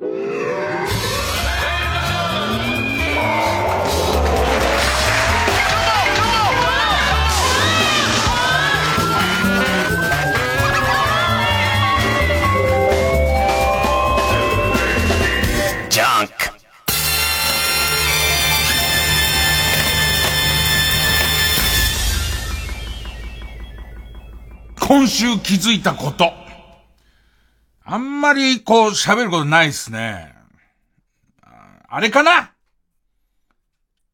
今週気づいたこと。あんまりこう喋ることないっすね。あれかな？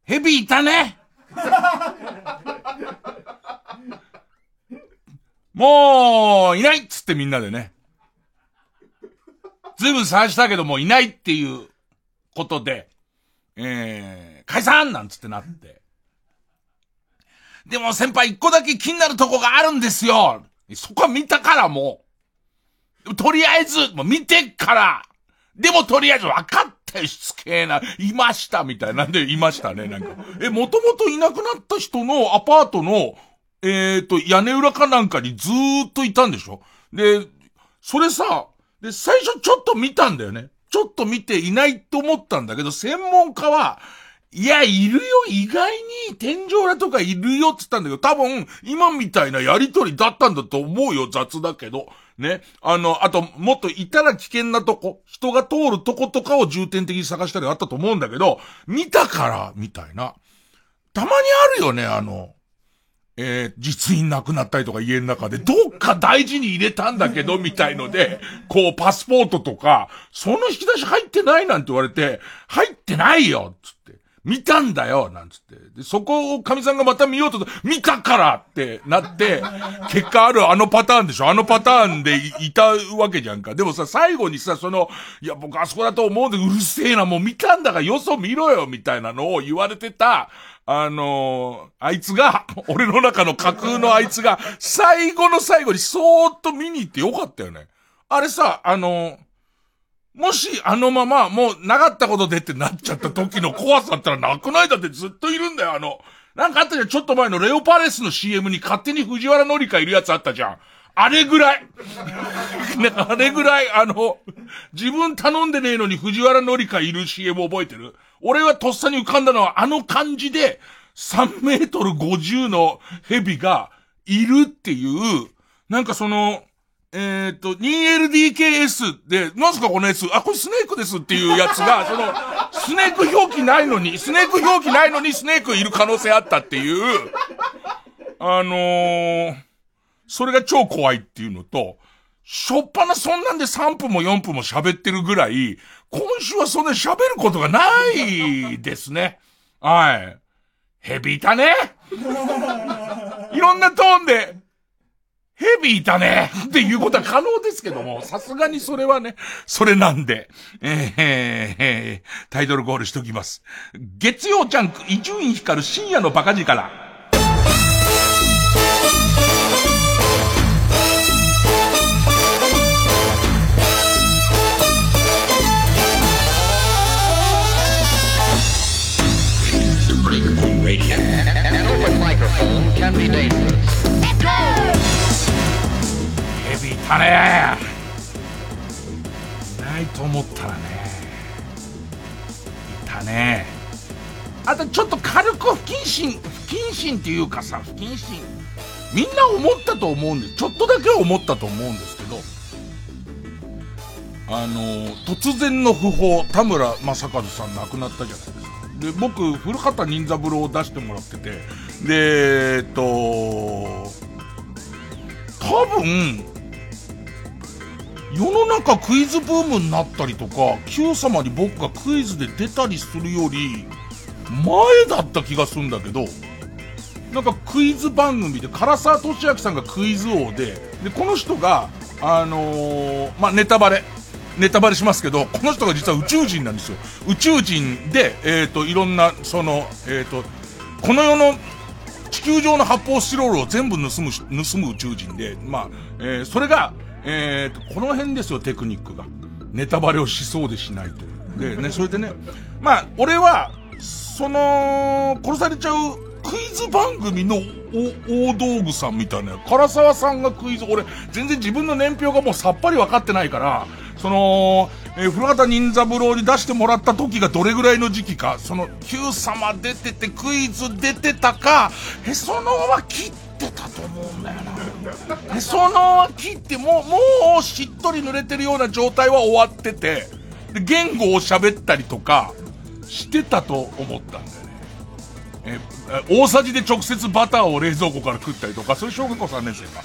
ヘビいたね？もう、いないっつってみんなでね。ずいぶん探したけどもいないっていうことで、えー、解散なんつってなって。でも先輩一個だけ気になるとこがあるんですよそこは見たからもう。とりあえず、もう見てから。でもとりあえず分かってしつけえな。いましたみたいなんでいましたね、なんか。え、もともといなくなった人のアパートの、えっ、ー、と、屋根裏かなんかにずーっといたんでしょ？で、それさ、で、最初ちょっと見たんだよね。ちょっと見ていないと思ったんだけど、専門家は、いや、いるよ、意外に天井裏とかいるよって言ったんだけど、多分、今みたいなやりとりだったんだと思うよ、雑だけど。ね。あの、あと、もっといたら危険なとこ、人が通るとことかを重点的に探したりあったと思うんだけど、見たから、みたいな。たまにあるよね、あの、えー、実印なくなったりとか家の中で、どっか大事に入れたんだけど、みたいので、こう、パスポートとか、その引き出し入ってないなんて言われて、入ってないよつって。見たんだよなんつって。で、そこを神さんがまた見ようと、見たからってなって、結果あるあのパターンでしょあのパターンでいたわけじゃんか。でもさ、最後にさ、その、いや、僕あそこだと思うんでうるせえな、もう見たんだからよそ見ろよみたいなのを言われてた、あのー、あいつが、俺の中の架空のあいつが、最後の最後にそーっと見に行ってよかったよね。あれさ、あのーもしあのままもうなかったことでってなっちゃった時の怖さだったらなくない？だってずっといるんだよ、あの。なんかあったじゃん、ちょっと前のレオパレスの CM に勝手に藤原紀香いるやつあったじゃん。あれぐらい。なんかあれぐらい、あの、自分頼んでねえのに藤原紀香いる CM 覚えてる？俺はとっさに浮かんだのはあの感じで3メートル50の蛇がいるっていう、なんかその、えっ、ー、と、2LDKS で、なんすかこの S? あ、これスネークですっていうやつが、その、スネーク表記ないのに、スネーク表記ないのにスネークいる可能性あったっていう、あのー、それが超怖いっていうのと、しょっぱなそんなんで3分も4分も喋ってるぐらい、今週はそんな喋ることがないですね。はい。ヘビいたね。いろんなトーンで、ヘビいたね。っていうことは可能ですけども、さすがにそれはね、それなんで、えー、えー、タイトルゴールしときます。月曜ジャンク、伊集院光る深夜のバカ力。から、An open microphone can be dangerous. たねないと思ったらね。いたね。あとちょっと軽く不謹慎不謹慎っていうかさ不謹慎。みんな思ったと思うんです。ちょっとだけは思ったと思うんですけど。あの突然の訃報田村正和さん亡くなったじゃないですか。で僕古畑任三郎を出してもらってて。でえっと多分世の中クイズブームになったりとか、Q 様に僕がクイズで出たりするより、前だった気がするんだけど、なんかクイズ番組で、唐沢俊明さんがクイズ王で、で、この人が、あのー、まあ、ネタバレ、ネタバレしますけど、この人が実は宇宙人なんですよ。宇宙人で、えっ、ー、と、いろんな、その、えっ、ー、と、この世の地球上の発泡スチロールを全部盗む、盗む宇宙人で、まあ、えー、それが、えーと、この辺ですよ、テクニックが。ネタバレをしそうでしないという。でね、それでね、まあ、俺は、その、殺されちゃうクイズ番組の大道具さんみたいな。唐沢さんがクイズ、俺、全然自分の年表がもうさっぱり分かってないから、その、えー、古畑任三郎に出してもらった時がどれぐらいの時期か、その、Q 様出ててクイズ出てたか、へそのは切ってたと思うんだよな。へそのは切って、もう、もうしっとり濡れてるような状態は終わってて、で、言語を喋ったりとか、してたと思ったんだよね。え大さじで直接バターを冷蔵庫から食ったりとか、それ小学校3年生か。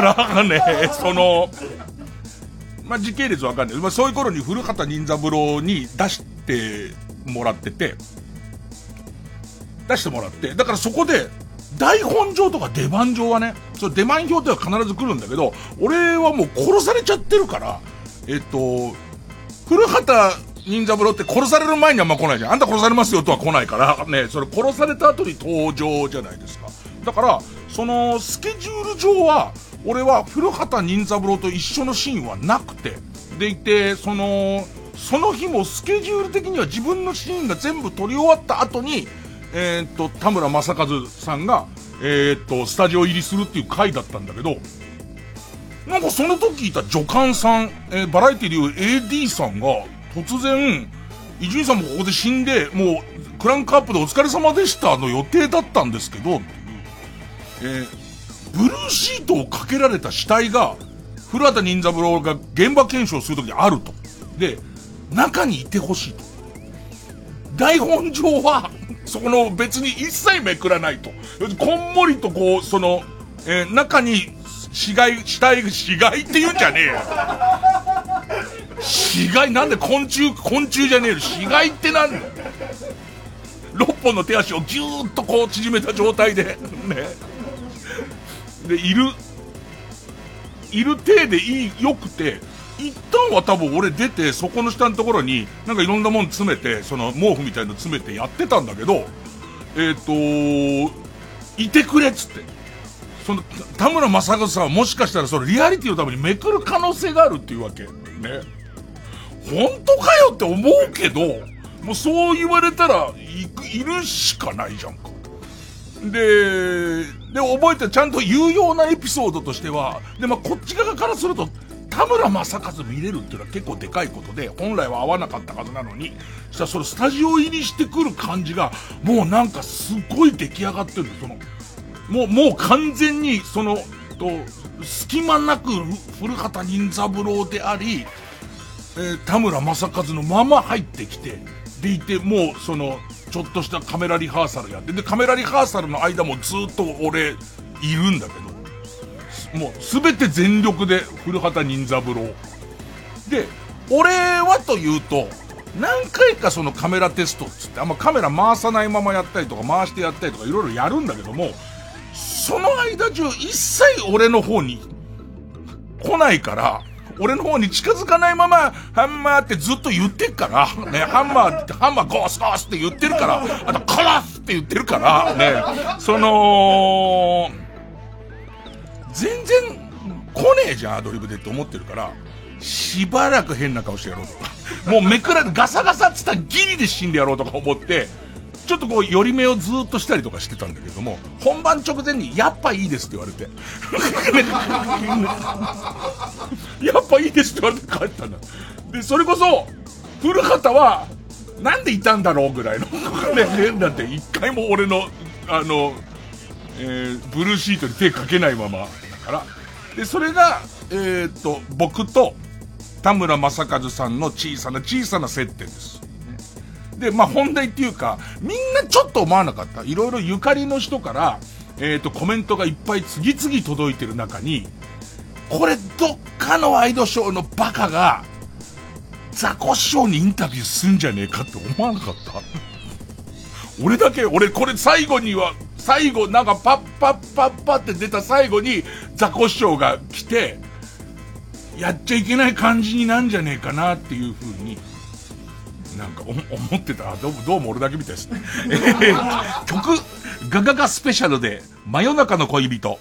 だからね、その、まあ、時系列わかんない。まあ、そういう頃に古畑任三郎に出してもらってて、出してもらって、だからそこで、台本上とか出番上はね、そ出番表では必ず来るんだけど、俺はもう殺されちゃってるから、えっと、古畑任三郎って殺される前にあんま来ないじゃん。あんた殺されますよとは来ないから、ね、それ殺された後に登場じゃないですか。だから、その、スケジュール上は、俺は古畑任三郎と一緒のシーンはなくて、でいて、その、その日もスケジュール的には自分のシーンが全部撮り終わった後に、えー、っと、田村正和さんが、えー、っと、スタジオ入りするっていう回だったんだけど、なんかその時いた助監さん、えー、バラエティでいう AD さんが、突然、伊集院さんもここで死んで、もう、クランクアップでお疲れ様でしたの予定だったんですけど、えー、ブルーシートをかけられた死体が、古畑任三郎が現場検証するときにあると。で、中にいてほしいと。台本上は、そこの別に一切めくらないと。こんもりとこう、その、えー、中に死骸、死体、死骸って言うんじゃねえよ。死骸なんで昆虫、昆虫じゃねえよ。死骸ってなんだよ。6本の手足をぎゅーっとこう縮めた状態で、ね。で、いる、いる体でいい、良くて、一旦は多分俺出て、そこの下のところに、なんかいろんなもん詰めて、その毛布みたいの詰めてやってたんだけど、えっ、ー、といてくれっつって。その、田村正和さんはもしかしたらそのリアリティのためにめくる可能性があるっていうわけ。ね。本当かよって思うけど、もうそう言われたら、い、いるしかないじゃんか。で、で、覚えてちゃんと有用なエピソードとしては、で、まあ、こっち側からすると、田村正和見れるっていうのは結構でかいことで、本来は合わなかったはずなのに、したらそのスタジオ入りしてくる感じが、もうなんかすごい出来上がってる。その、もう、もう完全に、その、と、隙間なく古畑任三郎であり、えー、田村正和のまま入ってきて、でいて、もう、その、ちょっとしたカメラリハーサルやって、で、カメラリハーサルの間もずっと俺、いるんだけど、もうすべて全力で古畑任三郎。で、俺はというと、何回かそのカメラテストっつって、あんまカメラ回さないままやったりとか回してやったりとかいろいろやるんだけども、その間中一切俺の方に来ないから、俺の方に近づかないまま、ハンマーってずっと言ってっから、ね、ハンマーって、ハンマーゴースゴースって言ってるから、あと、カラスって言ってるから、ね、その、全然来ねえじゃん、アドリブでって思ってるから、しばらく変な顔してやろうと。もうめくらガサガサっつったらギリで死んでやろうとか思って、ちょっとこう、寄り目をずっとしたりとかしてたんだけども、本番直前に、やっぱいいですって言われて。やっぱいいですって言われて帰ったんだ。で、それこそ、古畑は、なんでいたんだろうぐらいの。ね、だって一回も俺の、あの、えー、ブルーシートに手かけないままだから。で、それが、えー、っと、僕と、田村正和さんの小さな小さな接点です。で、まあ本題っていうか、みんなちょっと思わなかった。いろいろゆかりの人から、えっ、ー、と、コメントがいっぱい次々届いてる中に、これどっかのワイドショーのバカが、ザコシショウにインタビューすんじゃねえかって思わなかった俺だけ、俺これ最後には、最後なんかパッパッパッパって出た最後にザコシショウが来て、やっちゃいけない感じになんじゃねえかなっていう風になんか思ってた。どうも、どうも俺だけみたいですね。えー、曲、ガガガスペシャルで、真夜中の恋人。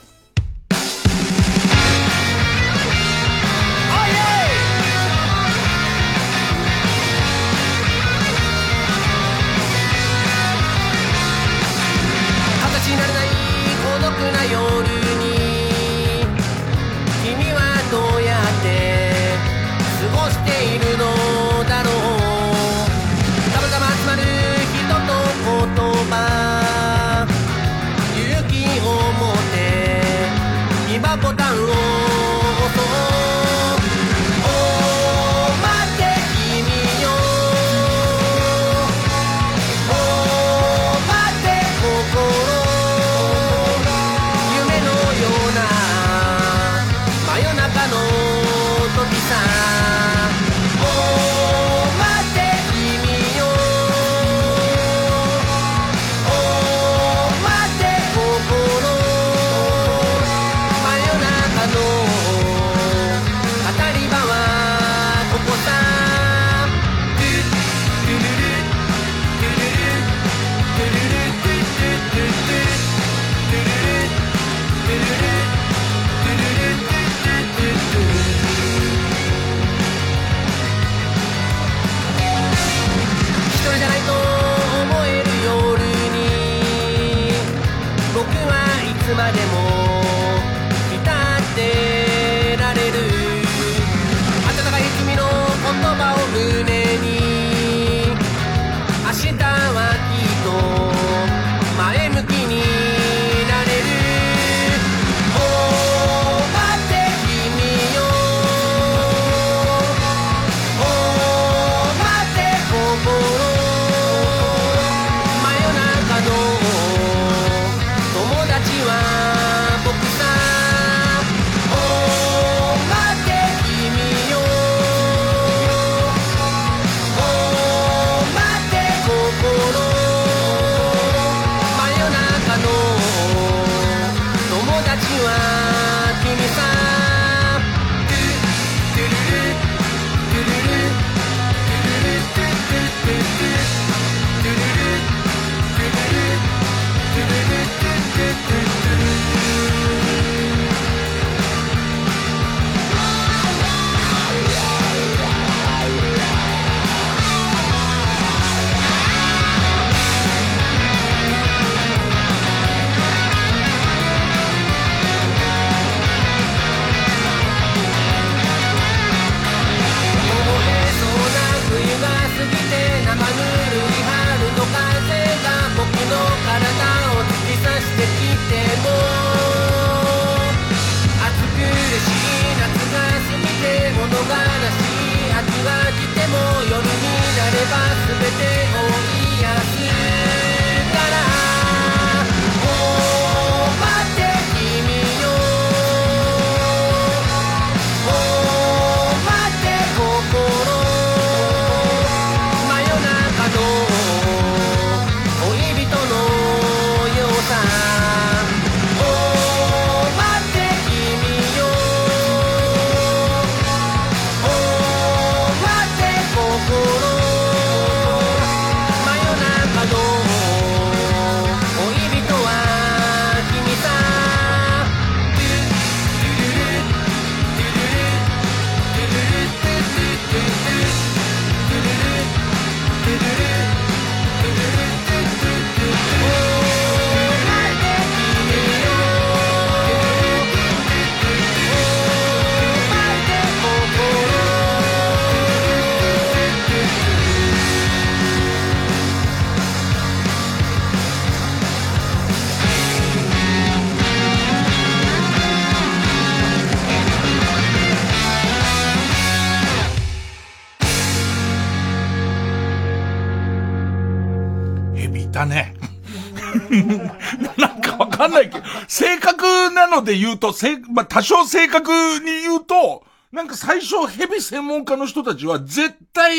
ので言うと、せ、まあ、多少正確に言うと、なんか最初ヘビ専門家の人たちは絶対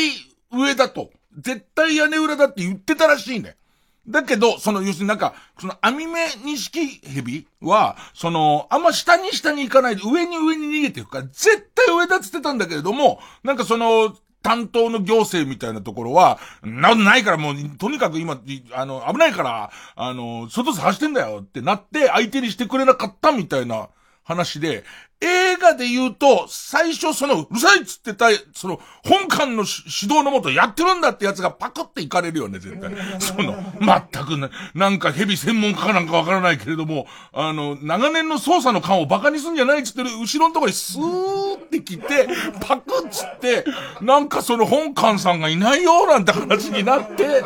上だと。絶対屋根裏だって言ってたらしいね。だけど、その、要するになんか、その、網目錦蛇は、その、あんま下に下に行かないで上に上に逃げていくから、絶対上だっつってたんだけれども、なんかその、担当の行政みたいなところは、なないからもう、とにかく今、あの、危ないから、あの、外走ってんだよってなって、相手にしてくれなかったみたいな話で、映画で言うと、最初その、うるさいっつってた、その、本館の指導のもとやってるんだってやつがパクっていかれるよね、絶対。その、全くな、なんか蛇専門家かなんかわからないけれども、あの、長年の捜査の勘を馬鹿にすんじゃないっつってる後ろのところにスーって来て、パクっつって、なんかその本館さんがいないよ、なんて話になって、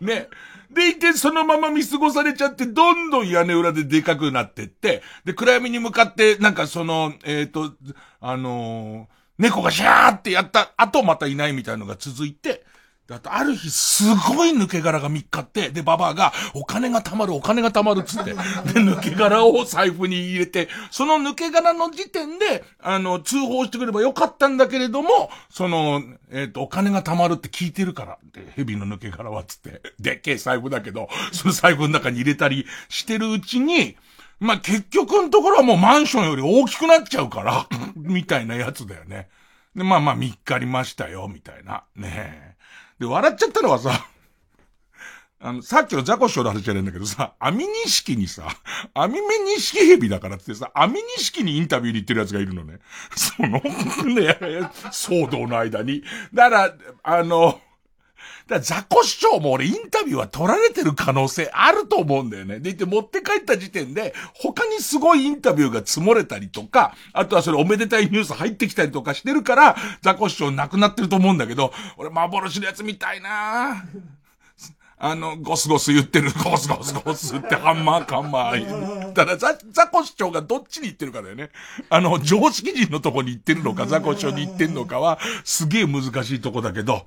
ね。でいて、そのまま見過ごされちゃって、どんどん屋根裏ででかくなってって、で、暗闇に向かって、なんかその、えっ、ー、と、あのー、猫がシャーってやった後またいないみたいなのが続いて、あと、ある日、すごい抜け殻が3日って、で、ババアが、お金が貯まる、お金が貯まるっつって、で、抜け殻を財布に入れて、その抜け殻の時点で、あの、通報してくればよかったんだけれども、その、えっ、ー、と、お金が貯まるって聞いてるから、で、蛇の抜け殻はつって、でっけえ財布だけど、その財布の中に入れたりしてるうちに、まあ、結局のところはもうマンションより大きくなっちゃうから、みたいなやつだよね。で、まあまあ、3日ありましたよ、みたいな。ねえ。で、笑っちゃったのはさ、あの、さっきのザコショウの話じゃないんだけどさ、アミニシキにさ、アミメニシキヘビだからってさ、アミニシキにインタビューに行ってる奴がいるのね。その、ね、騒動の間に。だから、あの、だザコ市長も俺インタビューは取られてる可能性あると思うんだよね。でい、て持って帰った時点で、他にすごいインタビューが積もれたりとか、あとはそれおめでたいニュース入ってきたりとかしてるから、ザコ市長亡くなってると思うんだけど、俺幻のやつ見たいなあの、ゴスゴス言ってる、ゴスゴスゴスってハンマーカンマー。ただ、ザ、ザコ市長がどっちに行ってるかだよね。あの、常識人のとこに行ってるのか、ザコ市長に行ってんのかは、すげえ難しいとこだけど、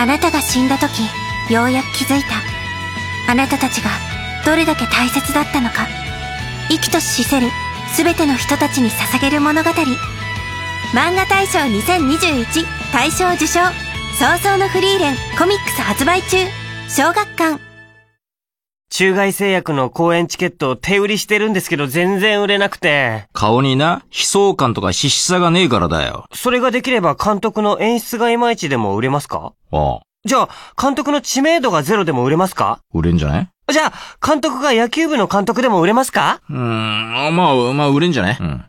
あなたが死んだ時ようやく気づいた。あなたたちがどれだけ大切だったのか。生きとし死せる全ての人たちに捧げる物語。マンガ大賞2021大賞受賞。葬送のフリーレンコミックス発売中。小学館。中外製薬の公演チケットを手売りしてるんですけど全然売れなくて。顔にな、悲壮感とか必死さがねえからだよ。それができれば監督の演出がいまいちでも売れますか？ああ。じゃあ、監督の知名度がゼロでも売れますか？売れんじゃないじゃあ、監督が野球部の監督でも売れますか？うーん、まあ、まあ、売れんじゃないうん。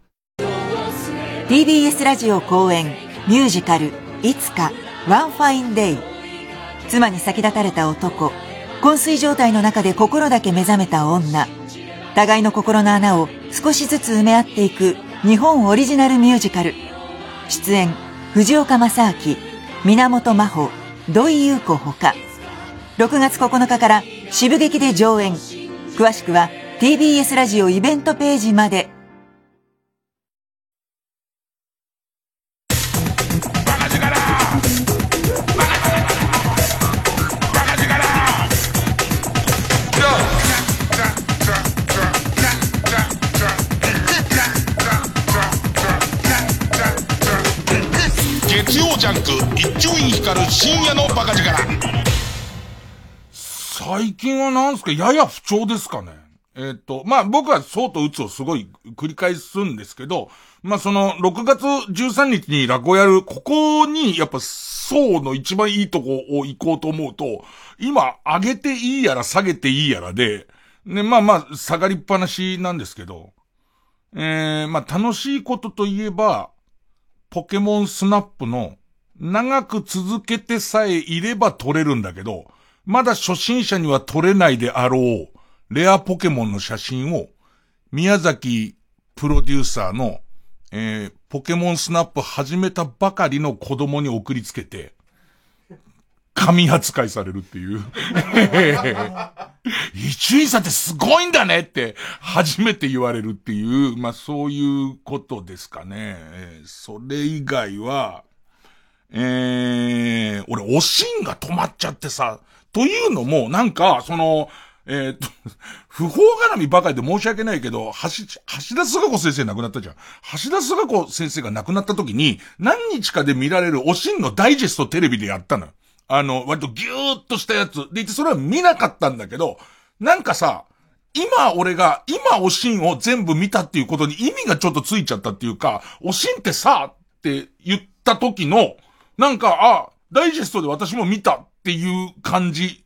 TBS ラジオ公演、ミュージカル、いつか、ワンファインデイ。妻に先立たれた男、昏睡状態の中で心だけ目覚めた女。互いの心の穴を少しずつ埋め合っていく日本オリジナルミュージカル。出演、藤岡正明、源真帆、土井優子ほか。6月9日から渋劇で上演。詳しくは TBS ラジオイベントページまで。ジャンク一丁院光る深夜のバカ力。最近はなんすかやや不調ですかね。えっ、と、まあ僕はそうと打つをすごい繰り返すんですけど、まあその6月13日に落語やる、ここにやっぱそうの一番いいとこを行こうと思うと、今上げていいやら下げていいやらで、ね、まあまあ下がりっぱなしなんですけど、えー、まあ楽しいことといえば、ポケモンスナップの長く続けてさえいれば取れるんだけど、まだ初心者には撮れないであろう、レアポケモンの写真を、宮崎プロデューサーの、えー、ポケモンスナップ始めたばかりの子供に送りつけて、神扱いされるっていう。一位さんってすごいんだねって初めて言われるっていう、まあそういうことですかね。それ以外は、えー、俺、おしんが止まっちゃってさ、というのも、なんか、その、えー、っと、不法絡みばかりで申し訳ないけど、橋、橋田菅子先生亡くなったじゃん。橋田菅子先生が亡くなった時に、何日かで見られるおしんのダイジェストテレビでやったのよ。あの、割とギューっとしたやつ。で、それは見なかったんだけど、なんかさ、今俺が、今おしんを全部見たっていうことに意味がちょっとついちゃったっていうか、おしんってさ、って言った時の、なんか、あ、ダイジェストで私も見たっていう感じ、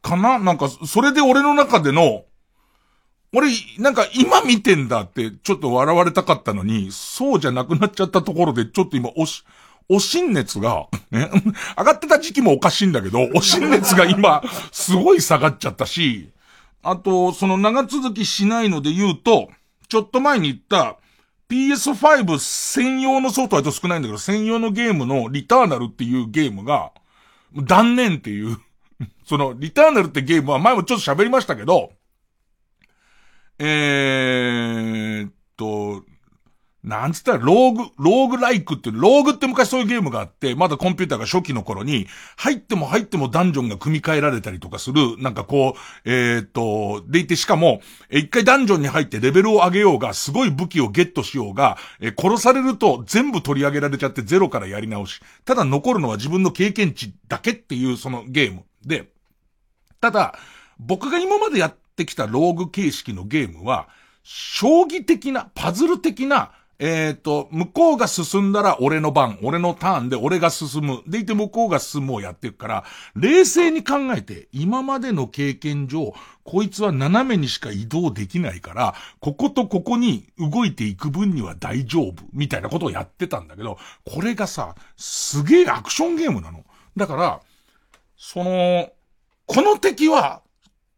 かな？なんか、それで俺の中での、俺、なんか今見てんだってちょっと笑われたかったのに、そうじゃなくなっちゃったところで、ちょっと今、おし、おしん熱が、ね、上がってた時期もおかしいんだけど、おしん熱が今、すごい下がっちゃったし、あと、その長続きしないので言うと、ちょっと前に言った、PS5 専用のソフトはちょっと少ないんだけど、専用のゲームのリターナルっていうゲームが、断念っていう その、リターナルってゲームは前もちょっと喋りましたけど、えーっと、なんつったら、ローグ、ローグライクって、ローグって昔そういうゲームがあって、まだコンピューターが初期の頃に、入っても入ってもダンジョンが組み替えられたりとかする、なんかこう、え、っと、でいてしかも、一回ダンジョンに入ってレベルを上げようが、すごい武器をゲットしようが、え殺されると全部取り上げられちゃってゼロからやり直し。ただ残るのは自分の経験値だけっていうそのゲーム。で、ただ、僕が今までやってきたローグ形式のゲームは、将棋的な、パズル的な、えっ、ー、と、向こうが進んだら俺の番、俺のターンで俺が進む。でいて向こうが進むをやっていくから、冷静に考えて、今までの経験上、こいつは斜めにしか移動できないから、こことここに動いていく分には大丈夫。みたいなことをやってたんだけど、これがさ、すげえアクションゲームなの。だから、その、この敵は、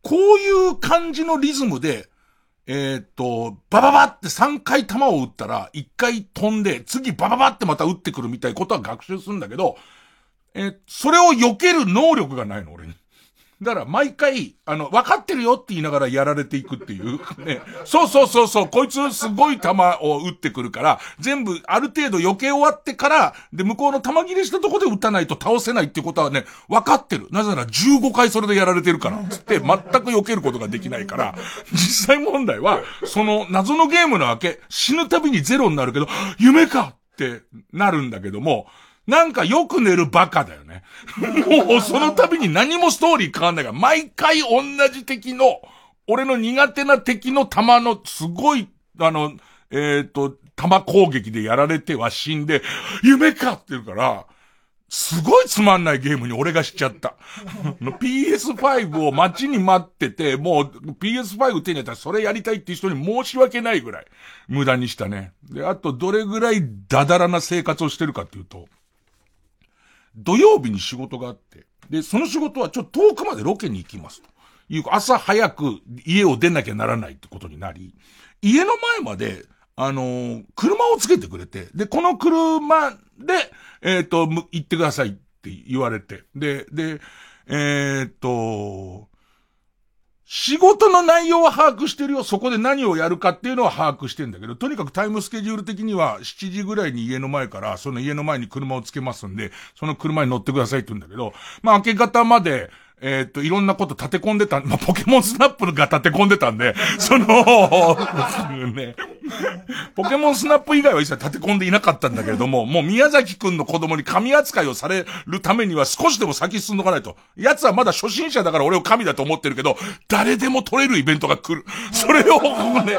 こういう感じのリズムで、えー、っと、バババって3回弾を打ったら、1回飛んで、次バババってまた打ってくるみたいなことは学習するんだけど、えー、それを避ける能力がないの、俺に。だから毎回、あの、分かってるよって言いながらやられていくっていう。ね。そうそうそうそう、こいつすごい弾を撃ってくるから、全部ある程度余計終わってから、で、向こうの弾切れしたとこで撃たないと倒せないってことはね、分かってる。なぜなら15回それでやられてるから。つって、全く避けることができないから、実際問題は、その謎のゲームなわけ、死ぬたびにゼロになるけど、夢かってなるんだけども、なんかよく寝るバカだよね。もうその度に何もストーリー変わんないから、毎回同じ敵の、俺の苦手な敵の弾のすごい、あの、えっ、ー、と、弾攻撃でやられては死んで、夢かって言うから、すごいつまんないゲームに俺がしちゃった。PS5 を待ちに待ってて、もう PS5 手にやったらそれやりたいっていう人に申し訳ないぐらい無駄にしたね。で、あとどれぐらいダダラな生活をしてるかっていうと、土曜日に仕事があって、で、その仕事はちょっと遠くまでロケに行きますと。いう、朝早く家を出なきゃならないってことになり、家の前まで、あのー、車をつけてくれて、で、この車で、えっ、ー、と、行ってくださいって言われて、で、で、えっ、ー、と、仕事の内容は把握してるよ。そこで何をやるかっていうのは把握してんだけど、とにかくタイムスケジュール的には7時ぐらいに家の前から、その家の前に車をつけますんで、その車に乗ってくださいって言うんだけど、まあ明け方まで、え、っと、いろんなこと立て込んでた、まあ、ポケモンスナップが立て込んでたんで、その、ね、ポケモンスナップ以外は一切立て込んでいなかったんだけれども、もう宮崎くんの子供に神扱いをされるためには少しでも先進んどかないと。奴はまだ初心者だから俺を神だと思ってるけど、誰でも取れるイベントが来る。それを、ね、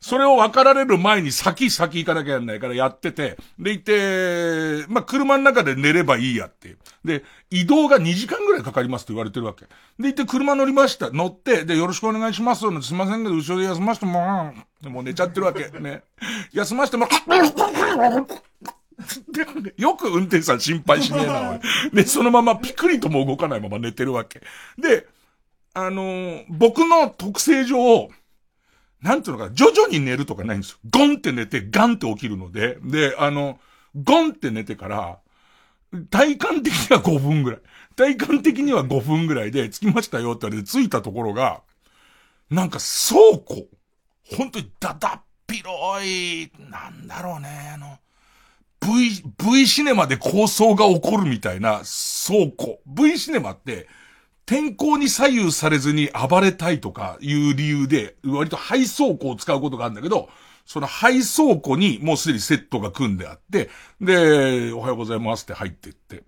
それを分かられる前に先先行かなきゃやんないからやってて、でいて、まあ、車の中で寝ればいいやって。で、移動が2時間ぐらいかかりますと言われてるわけ。で、行って車乗りました。乗って、で、よろしくお願いします。すいませんけど、後ろで休ませても、でも寝ちゃってるわけ。ね。休ませても、よく運転手さん心配しねえな、俺。で、そのままピクリとも動かないまま寝てるわけ。で、あのー、僕の特性上、なんていうのか、徐々に寝るとかないんですよ。ゴンって寝て、ガンって起きるので、で、あの、ゴンって寝てから、体感的には5分ぐらい。体感的には5分ぐらいで、着きましたよって言われて着いたところが、なんか倉庫。本当にだだっ広い、なんだろうね、あの、V、V シネマで構想が起こるみたいな倉庫。V シネマって、天候に左右されずに暴れたいとかいう理由で、割と廃倉庫を使うことがあるんだけど、その廃倉庫にもうすでにセットが組んであって、で、おはようございますって入ってって。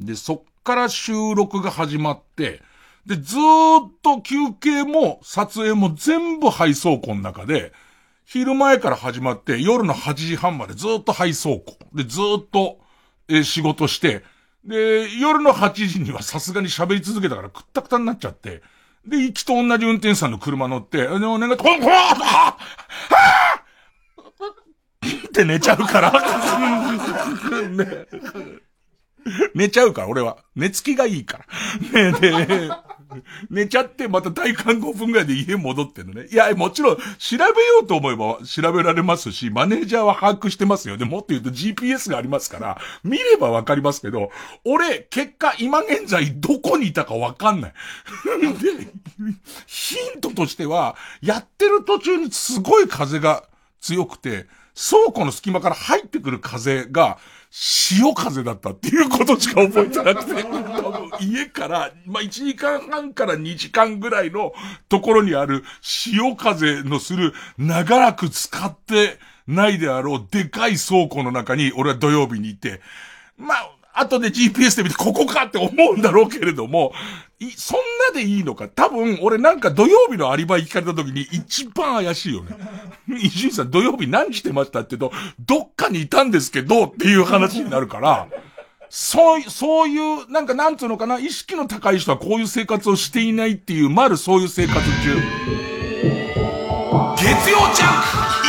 で、そっから収録が始まって、で、ずーっと休憩も撮影も全部廃倉庫の中で、昼前から始まって夜の8時半までずっと廃倉庫。で、ずっと、え、仕事して、で、夜の8時にはさすがに喋り続けたからくったくたになっちゃって、で、行きと同じ運転手さんの車乗って、で、お願い、ほんほはあって寝ちゃうから。ね、寝ちゃうから、俺は。寝つきがいいから。ねで、寝ちゃってまた体感5分ぐらいで家戻ってんのね。いや、もちろん調べようと思えば調べられますし、マネージャーは把握してますよ。で、もっと言うと GPS がありますから、見ればわかりますけど、俺、結果今現在どこにいたかわかんない。で、ヒントとしては、やってる途中にすごい風が強くて、倉庫の隙間から入ってくる風が、潮風だったっていうことしか覚えてなくて、多分家から、まあ、1時間半から2時間ぐらいのところにある潮風のする長らく使ってないであろうでかい倉庫の中に俺は土曜日にいて、まあ、後で GPS で見てここかって思うんだろうけれども、いそんなでいいのか？多分、俺なんか土曜日のアリバイ聞かれた時に一番怪しいよね。伊集院さん土曜日何してましたって言うと、どっかにいたんですけどっていう話になるから、そう、そういう、なんかなんつうのかな、意識の高い人はこういう生活をしていないっていう、まるそういう生活中。月曜ジャンク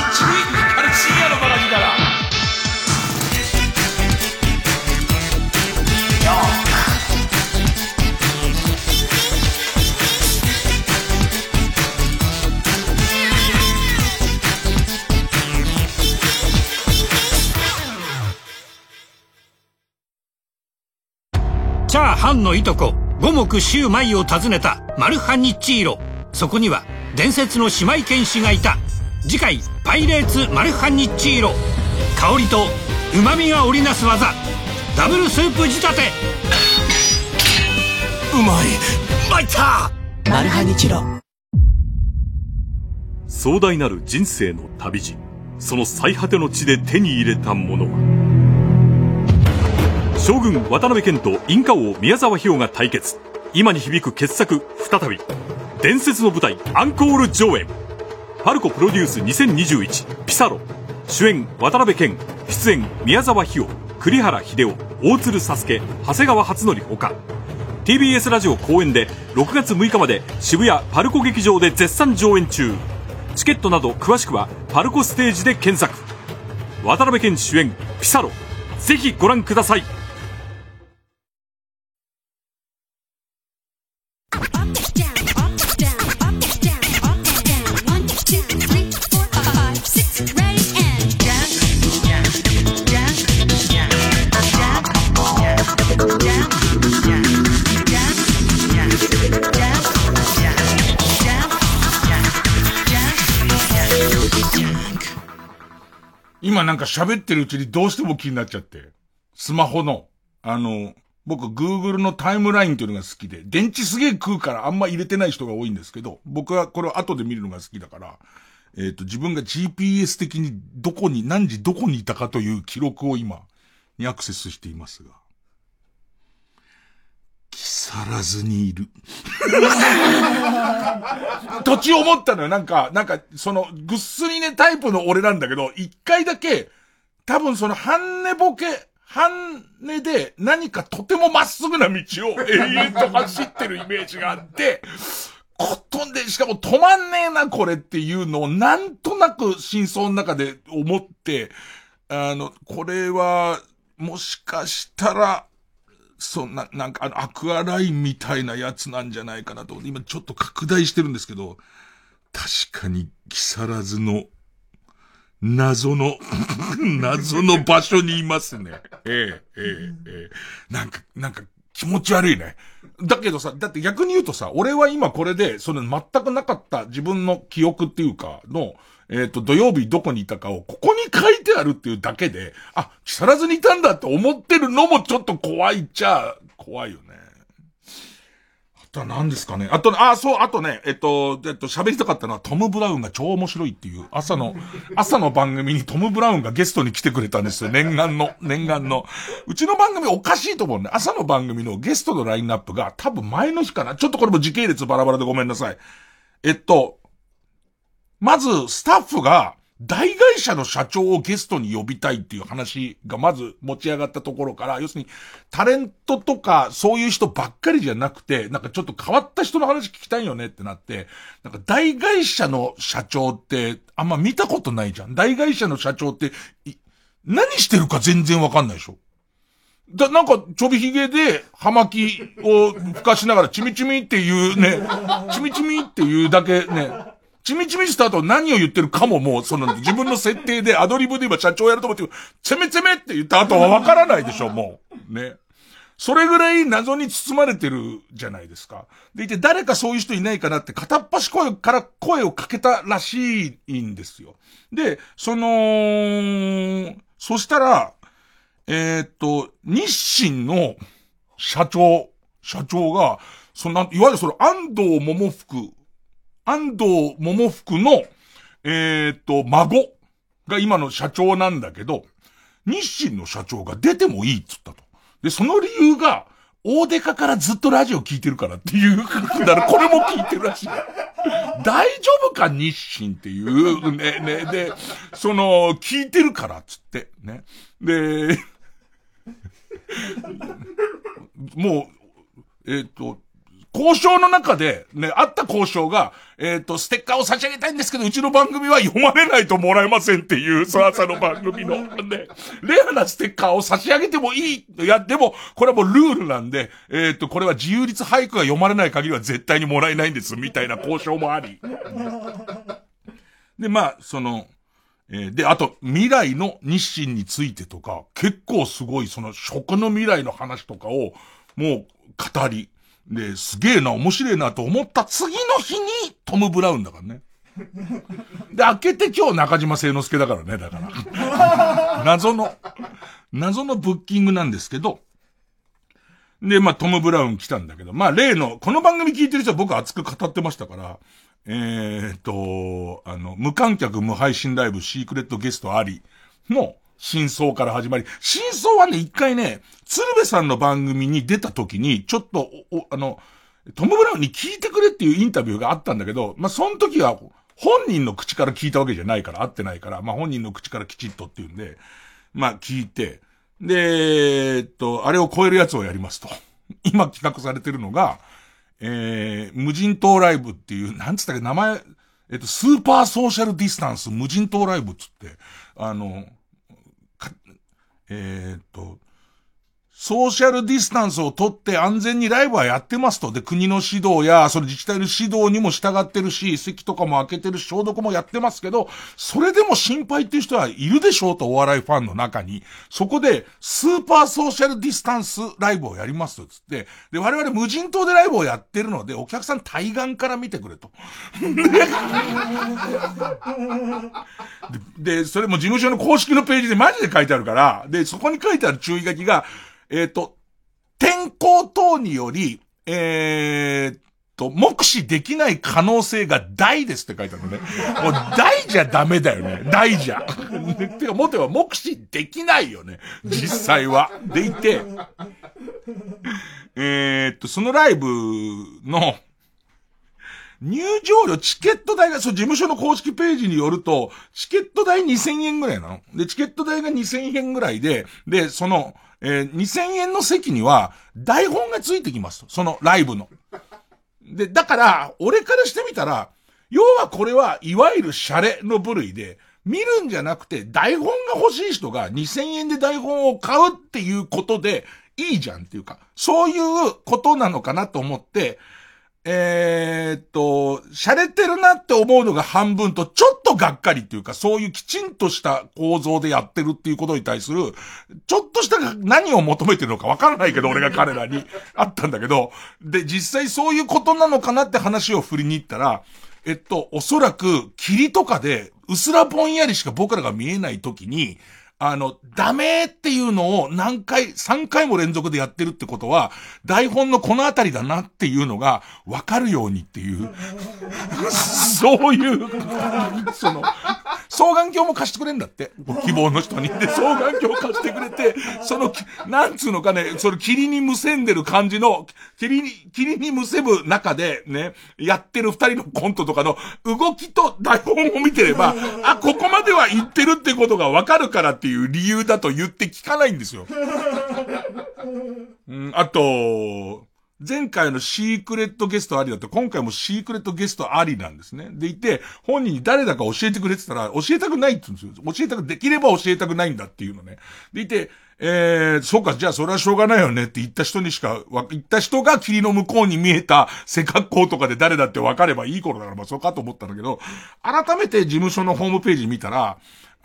チャーハンのいとこ五目シューマイを訪ねたマルハニッチーロ。そこには伝説の姉妹剣士がいた。次回「パイレーツマルハニッチーロ」香りと旨味が織りなす技。ダブルスープ仕立て。うまい。参った！マルハニチロ。壮大なる人生の旅路。その最果ての地で手に入れたものは将軍渡辺謙とインカ王宮沢氷が対決。今に響く傑作再び。伝説の舞台アンコール上演。パルコプロデュース2021ピサロ。主演渡辺謙。出演宮沢氷栗原秀夫。大鶴佐助。長谷川初則ほか TBS ラジオ公演で6月6日まで渋谷パルコ劇場で絶賛上演中。チケットなど詳しくはパルコステージで検索。渡辺謙主演ピサロ。ぜひご覧ください。なんか喋ってるうちにどうしても気になっちゃって。スマホの、あの、僕 Google のタイムラインというのが好きで、電池すげえ食うからあんま入れてない人が多いんですけど、僕はこれを後で見るのが好きだから、えっ、ー、と、自分が GPS 的にどこに、何時どこにいたかという記録を今、にアクセスしていますが。木更津にいる。途中思ったのよ。なんか、なんか、その、ぐっすりねタイプの俺なんだけど、一回だけ、多分その半寝ボケ、半寝で何かとてもまっすぐな道を 永遠と走ってるイメージがあって、ことんで、しかも止まんねえな、これっていうのをなんとなく真相の中で思って、あの、これは、もしかしたら、そんな、なんかあの、アクアラインみたいなやつなんじゃないかなと。今ちょっと拡大してるんですけど、確かに、木更津の、謎の、謎の場所にいますね。ええ、ええ、ええ。なんか、なんか気持ち悪いね。だけどさ、だって逆に言うとさ、俺は今これで、その全くなかった自分の記憶っていうか、の、えっ、ー、と、土曜日どこにいたかをここに書いてあるっていうだけで、あ、木更津にいたんだって思ってるのもちょっと怖いっちゃ、怖いよね。とは何ですかね。あと、あ、そう、あとね、えっと、えっと、喋りたかったのはトム・ブラウンが超面白いっていう、朝の、朝の番組にトム・ブラウンがゲストに来てくれたんですよ。念願の、念願の。うちの番組おかしいと思うね。朝の番組のゲストのラインナップが多分前の日かな。ちょっとこれも時系列バラバラでごめんなさい。えっと、まず、スタッフが、大会社の社長をゲストに呼びたいっていう話がまず持ち上がったところから、要するにタレントとかそういう人ばっかりじゃなくて、なんかちょっと変わった人の話聞きたいよねってなって、なんか大会社の社長ってあんま見たことないじゃん。大会社の社長って、何してるか全然わかんないでしょ。だ、なんか、ちょびひげで、葉巻を吹かしながら、チミチミっていうね、チミチミっていうだけね、ちみちみした後何を言ってるかももう、その自分の設定でアドリブで今社長やると思って、ちめちめって言った後はわからないでしょ、もう。ね。それぐらい謎に包まれてるじゃないですか。でいて誰かそういう人いないかなって片っ端声から声をかけたらしいんですよ。で、その、そしたら、えー、っと、日清の社長、社長が、そんな、いわゆるその安藤桃福安藤桃福の、えー、っと、孫が今の社長なんだけど、日清の社長が出てもいいっつったと。で、その理由が、大デカからずっとラジオ聞いてるからっていう、だからこれも聞いてるらしい。大丈夫か日清っていう、ね、ね、で、その、聞いてるからっつって、ね。で、もう、えっ、と、交渉の中で、ね、あった交渉が、えっ、ー、と、ステッカーを差し上げたいんですけど、うちの番組は読まれないともらえませんっていう、そ朝の番組の、ね、レアなステッカーを差し上げてもいい。いや、でも、これはもうルールなんで、えっ、ー、と、これは自由律俳句が読まれない限りは絶対にもらえないんです、みたいな交渉もあり。で、まあ、その、えー、で、あと、未来の日清についてとか、結構すごい、その、食の未来の話とかを、もう、語り、で、すげえな、面白いなと思った次の日にトム・ブラウンだからね。で、開けて今日中島聖之助だからね、だから。謎の、謎のブッキングなんですけど、で、まあ、トム・ブラウン来たんだけど、まあ、例の、この番組聞いてる人は僕熱く語ってましたから、えー、っと、あの、無観客無配信ライブシークレットゲストありの、真相から始まり、真相はね、一回ね、鶴瓶さんの番組に出た時に、ちょっと、あの、トム・ブラウンに聞いてくれっていうインタビューがあったんだけど、まあ、その時は、本人の口から聞いたわけじゃないから、会ってないから、まあ、本人の口からきちっとっていうんで、まあ、聞いて、で、えっと、あれを超えるやつをやりますと。今企画されてるのが、えー、無人島ライブっていう、なんつったっけ、名前、えっと、スーパーソーシャルディスタンス無人島ライブっつって、あの、えー、っと、ソーシャルディスタンスをとって安全にライブはやってますと。で、国の指導や、その自治体の指導にも従ってるし、席とかも開けてるし、消毒もやってますけど、それでも心配っていう人はいるでしょうと、お笑いファンの中に。そこで、スーパーソーシャルディスタンスライブをやりますと、つって。で、我々無人島でライブをやってるので、お客さん対岸から見てくれと。で、それも事務所の公式のページでマジで書いてあるから、で、そこに書いてある注意書きが、えっ、ー、と、天候等により、えー、と、目視できない可能性が大ですって書いてあるのね。もう大じゃダメだよね。大じゃ。てか、もては目視できないよね。実際は。でいて、えー、っと、そのライブの、入場料、チケット代が、そう、事務所の公式ページによると、チケット代2000円ぐらいなの。で、チケット代が2000円ぐらいで、で、その、えー、2000円の席には台本がついてきますと。そのライブの。で、だから、俺からしてみたら、要はこれはいわゆるシャレの部類で、見るんじゃなくて、台本が欲しい人が2000円で台本を買うっていうことでいいじゃんっていうか、そういうことなのかなと思って、えー、っと、洒落てるなって思うのが半分と、ちょっとがっかりっていうか、そういうきちんとした構造でやってるっていうことに対する、ちょっとした何を求めてるのかわからないけど、俺が彼らに あったんだけど、で、実際そういうことなのかなって話を振りに行ったら、えっと、おそらく、霧とかで、うすらぼんやりしか僕らが見えない時に、あの、ダメっていうのを何回、3回も連続でやってるってことは、台本のこのあたりだなっていうのがわかるようにっていう、そういう、その、双眼鏡も貸してくれんだって。希望の人に。で、双眼鏡貸してくれて、その、なんつうのかね、その霧にむせんでる感じの、霧に、霧にむせぶ中でね、やってる二人のコントとかの動きと台本を見てれば、あ、ここまでは言ってるってことがわかるからっていうう理由だと言って聞かないんですよ。うん、あと、前回のシークレットゲストありだと、今回もシークレットゲストありなんですね。でいて、本人に誰だか教えてくれてたら、教えたくないって言うんですよ。教えたく、できれば教えたくないんだっていうのね。でいて、えー、そうか、じゃあそれはしょうがないよねって言った人にしか、言った人が霧の向こうに見えた背格好とかで誰だって分かればいい頃だから、まあそうかと思ったんだけど、改めて事務所のホームページ見たら、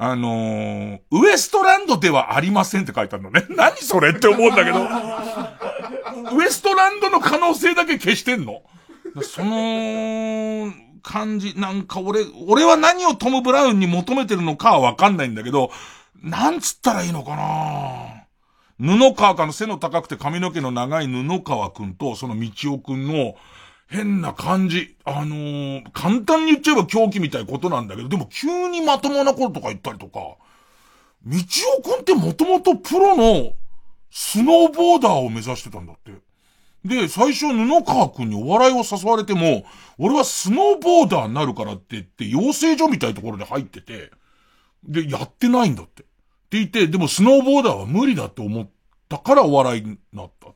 あのー、ウエストランドではありませんって書いてあるのね。何それって思うんだけど。ウエストランドの可能性だけ消してんのその、感じ、なんか俺、俺は何をトム・ブラウンに求めてるのかはわかんないんだけど、なんつったらいいのかな布川かの背の高くて髪の毛の長い布川くんと、その道夫くんの変な感じ。あのー、簡単に言っちゃえば狂気みたいなことなんだけど、でも急にまともなこととか言ったりとか、道夫くんってもともとプロのスノーボーダーを目指してたんだって。で、最初布川くんにお笑いを誘われても、俺はスノーボーダーになるからって言って、養成所みたいなところで入ってて、で、やってないんだって。って言って、でもスノーボーダーは無理だって思ったからお笑いになった。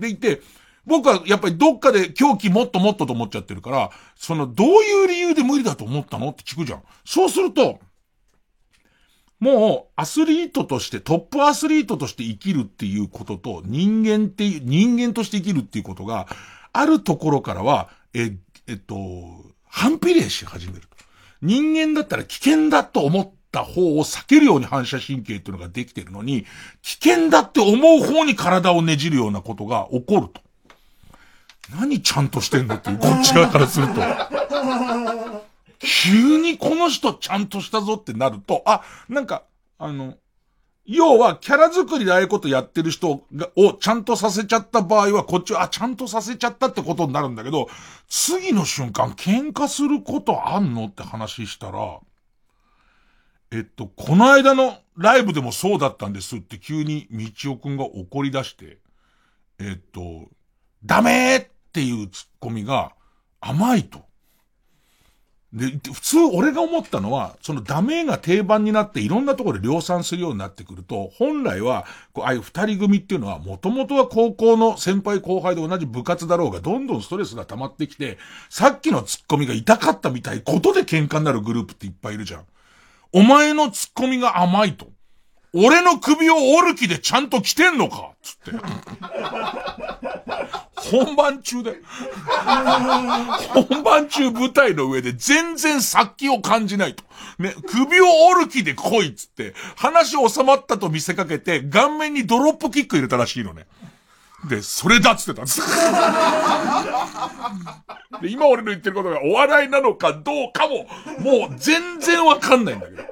で言って、僕はやっぱりどっかで狂気もっともっとと思っちゃってるから、そのどういう理由で無理だと思ったのって聞くじゃん。そうすると、もう、アスリートとして、トップアスリートとして生きるっていうことと、人間っていう、人間として生きるっていうことが、あるところからは、え、えっと、反比例し始める。人間だったら危険だと思った方を避けるように反射神経っていうのができてるのに、危険だって思う方に体をねじるようなことが起こると。何ちゃんとしてんのっていう、こっち側からすると。急にこの人ちゃんとしたぞってなると、あ、なんか、あの、要は、キャラ作りでああいうことやってる人が、をちゃんとさせちゃった場合は、こっちは、あ、ちゃんとさせちゃったってことになるんだけど、次の瞬間、喧嘩することあんのって話したら、えっと、この間のライブでもそうだったんですって急に道夫くんが怒り出して、えっと、ダメーっていうツッコミが甘いと。で、普通俺が思ったのは、そのダメが定番になっていろんなところで量産するようになってくると、本来は、こう、ああいう二人組っていうのは、もともとは高校の先輩後輩で同じ部活だろうが、どんどんストレスが溜まってきて、さっきのツッコミが痛かったみたいことで喧嘩になるグループっていっぱいいるじゃん。お前のツッコミが甘いと。俺の首を折る気でちゃんと来てんのかつって。本番中で。本番中舞台の上で全然殺気を感じないと。ね、首を折る気で来いっつって、話収まったと見せかけて、顔面にドロップキック入れたらしいのね。で、それだっつってたんです。で、今俺の言ってることがお笑いなのかどうかも、もう全然わかんないんだけど。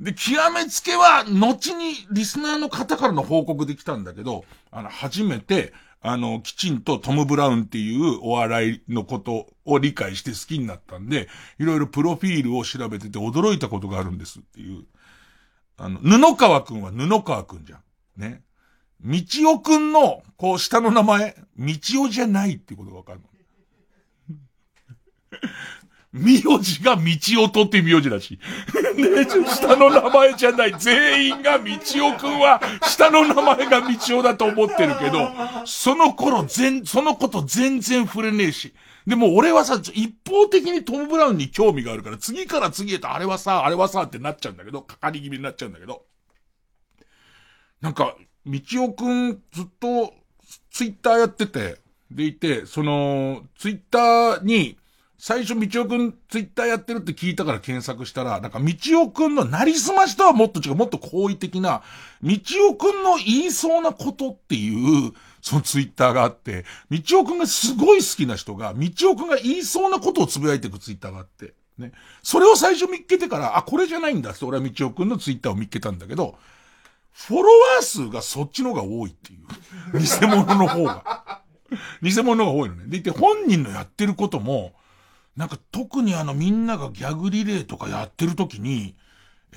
で、極めつけは、後にリスナーの方からの報告できたんだけど、あの、初めて、あの、きちんとトム・ブラウンっていうお笑いのことを理解して好きになったんで、いろいろプロフィールを調べてて驚いたことがあるんですっていう。あの、布川くんは布川くんじゃん。ね。道夫くんの、こう、下の名前、道夫じゃないっていことがわかるの。名字が道夫って名字だし。ね、下の名前じゃない。全員が道夫くんは、下の名前が道夫だと思ってるけど、その頃全、そのこと全然触れねえし。でも俺はさ、一方的にトム・ブラウンに興味があるから、次から次へとあれはさ、あれはさってなっちゃうんだけど、かかり気味になっちゃうんだけど。なんか、道夫くんずっとツイッターやってて、でいて、その、ツイッターに、最初、道夫くんツイッターやってるって聞いたから検索したら、なんか道夫くんのなりすましとはもっと違う、もっと好意的な、道夫くんの言いそうなことっていう、そのツイッターがあって、道夫くんがすごい好きな人が、道夫くんが言いそうなことをつぶやいていくツイッターがあって、ね。それを最初見っけてから、あ、これじゃないんだって俺は道夫くんのツイッターを見っけたんだけど、フォロワー数がそっちの方が多いっていう。偽物の方が。偽物の方が多いのね。でいて、本人のやってることも、なんか特にあのみんながギャグリレーとかやってる時に、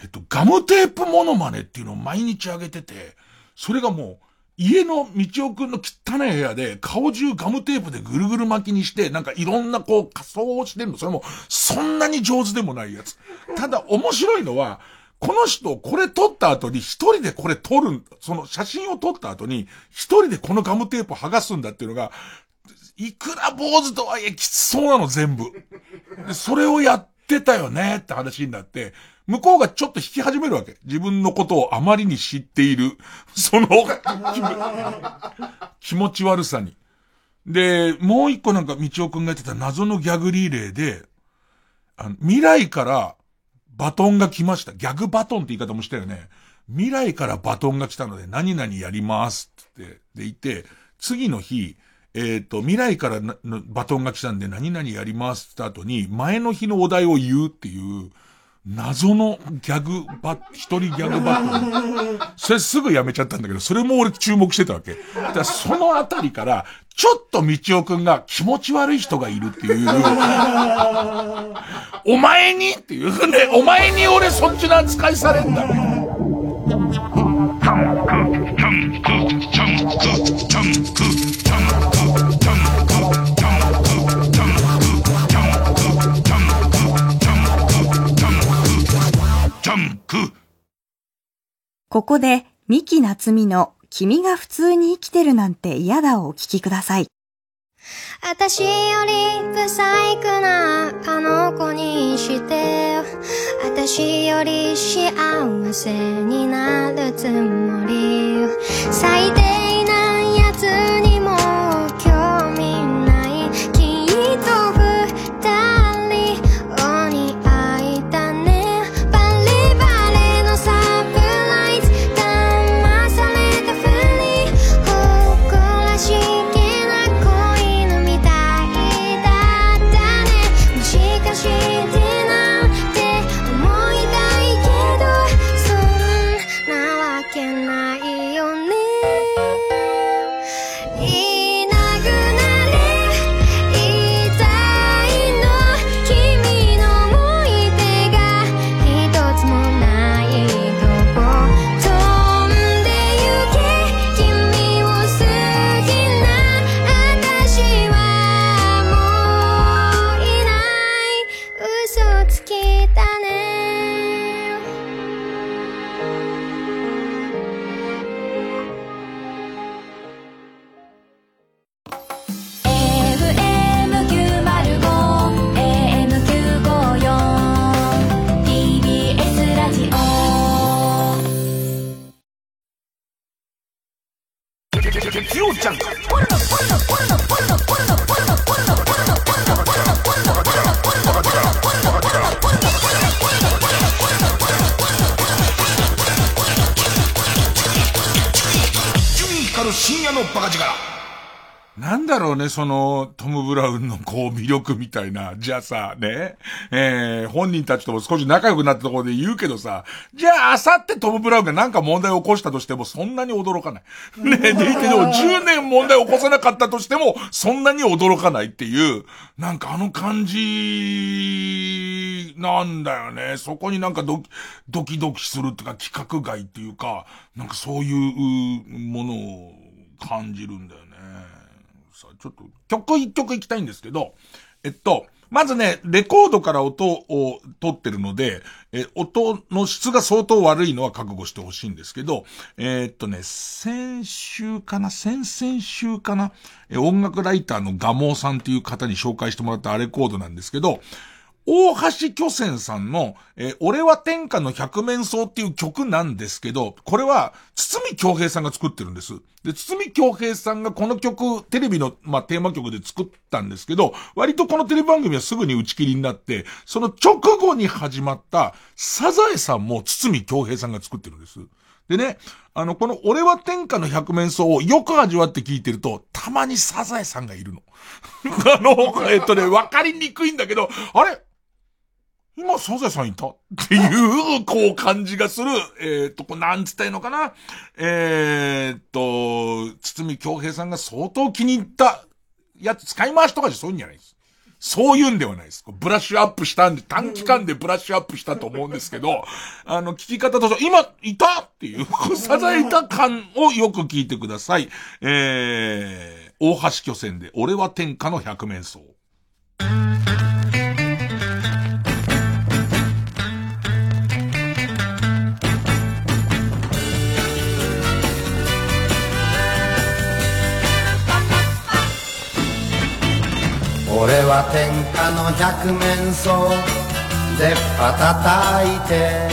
えっと、ガムテープモノマネっていうのを毎日上げてて、それがもう、家の道夫くんの汚い部屋で顔中ガムテープでぐるぐる巻きにして、なんかいろんなこう仮装をしてるの。それもそんなに上手でもないやつ。ただ面白いのは、この人、これ撮った後に一人でこれ撮る、その写真を撮った後に、一人でこのガムテープ剥がすんだっていうのが、いくら坊主とはいえきつそうなの全部。それをやってたよねって話になって、向こうがちょっと引き始めるわけ。自分のことをあまりに知っている、その気持ち悪さに。で、もう一個なんか道夫くんがやってた謎のギャグリレーで、あの未来からバトンが来ました。ギャグバトンって言い方もしたよね。未来からバトンが来たので何々やりますって、でいて、次の日、えっ、ー、と、未来からバトンが来たんで何々やりますって後に、前の日のお題を言うっていう、謎のギャグバ、一人ギャグバトン。それすぐやめちゃったんだけど、それも俺注目してたわけ。だそのあたりから、ちょっと道夫くんが気持ち悪い人がいるっていう。お前にっていうね、お前に俺そっちの扱いされんだ。ここで、三木夏美の君が普通に生きてるなんて嫌だをお聞きください。私より不細工なあの子にして私より幸せになるつもり最低ね、その、トム・ブラウンのこう魅力みたいな、じゃあさ、ね、えー、本人たちとも少し仲良くなったところで言うけどさ、じゃあ、あさってトム・ブラウンがなんか問題を起こしたとしても、そんなに驚かない。ね、でいてでも10年問題を起こさなかったとしても、そんなに驚かないっていう、なんかあの感じ、なんだよね。そこになんかドキ、ドキドキするっていうか、規格外っていうか、なんかそういうものを感じるんだよね。さあちょっと曲一曲いきたいんですけど、えっと、まずね、レコードから音を取ってるので、え、音の質が相当悪いのは覚悟してほしいんですけど、えー、っとね、先週かな先々週かなえ、音楽ライターのガモーさんっていう方に紹介してもらったレコードなんですけど、大橋巨泉さんの、えー、俺は天下の百面相っていう曲なんですけど、これは、堤京平さんが作ってるんです。で、堤京平さんがこの曲、テレビの、まあ、テーマ曲で作ったんですけど、割とこのテレビ番組はすぐに打ち切りになって、その直後に始まった、サザエさんも堤京平さんが作ってるんです。でね、あの、この俺は天下の百面相をよく味わって聞いてると、たまにサザエさんがいるの。あの、えっとね、わかりにくいんだけど、あれ？今、サザエさんいた？っていう、こう、感じがする。えっ、ー、と、なんつったいのかな？えっ、と、堤京平さんが相当気に入ったやつ、使い回しとかじゃそういうんじゃないです。そういうんではないです。ブラッシュアップしたんで、短期間でブラッシュアップしたと思うんですけど、あの、聞き方として、今、いた？っていう、サザエた感をよく聞いてください。えー、大橋巨船で、俺は天下の百面相。俺は天下の百面相出っ歯叩いて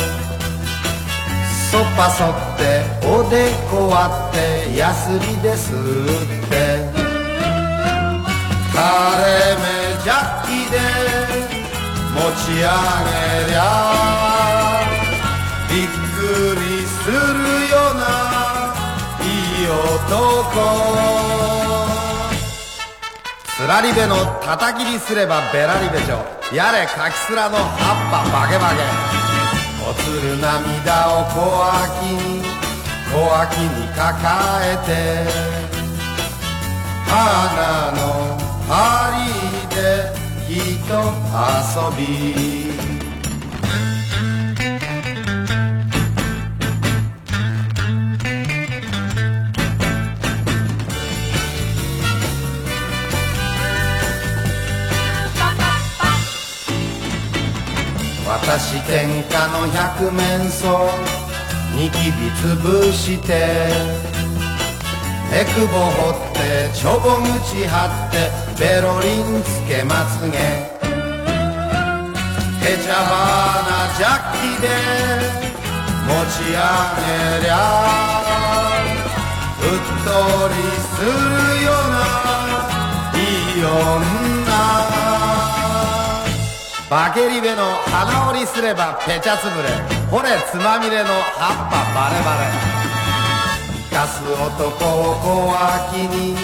そっぱそっておでこ割ってヤスリですって。垂れ目ジャッキで持ち上げりゃびっくりするよないい男。スラリベのたたきりすればベラリベジョやれかきすらの葉っぱバゲバゲ。おつる涙を小脇に小脇に抱えて。花の針で人遊び。私天下の百面相。ニキビつぶしてえくぼ掘ってちょぼ口張ってベロリンつけまつげ。へちゃばなジャッキで持ち上げりゃうっとりするようないい女。バケリベの鼻折りすればペチャつぶれほれつまみれの葉っぱバレバレ。生かす男を小脇に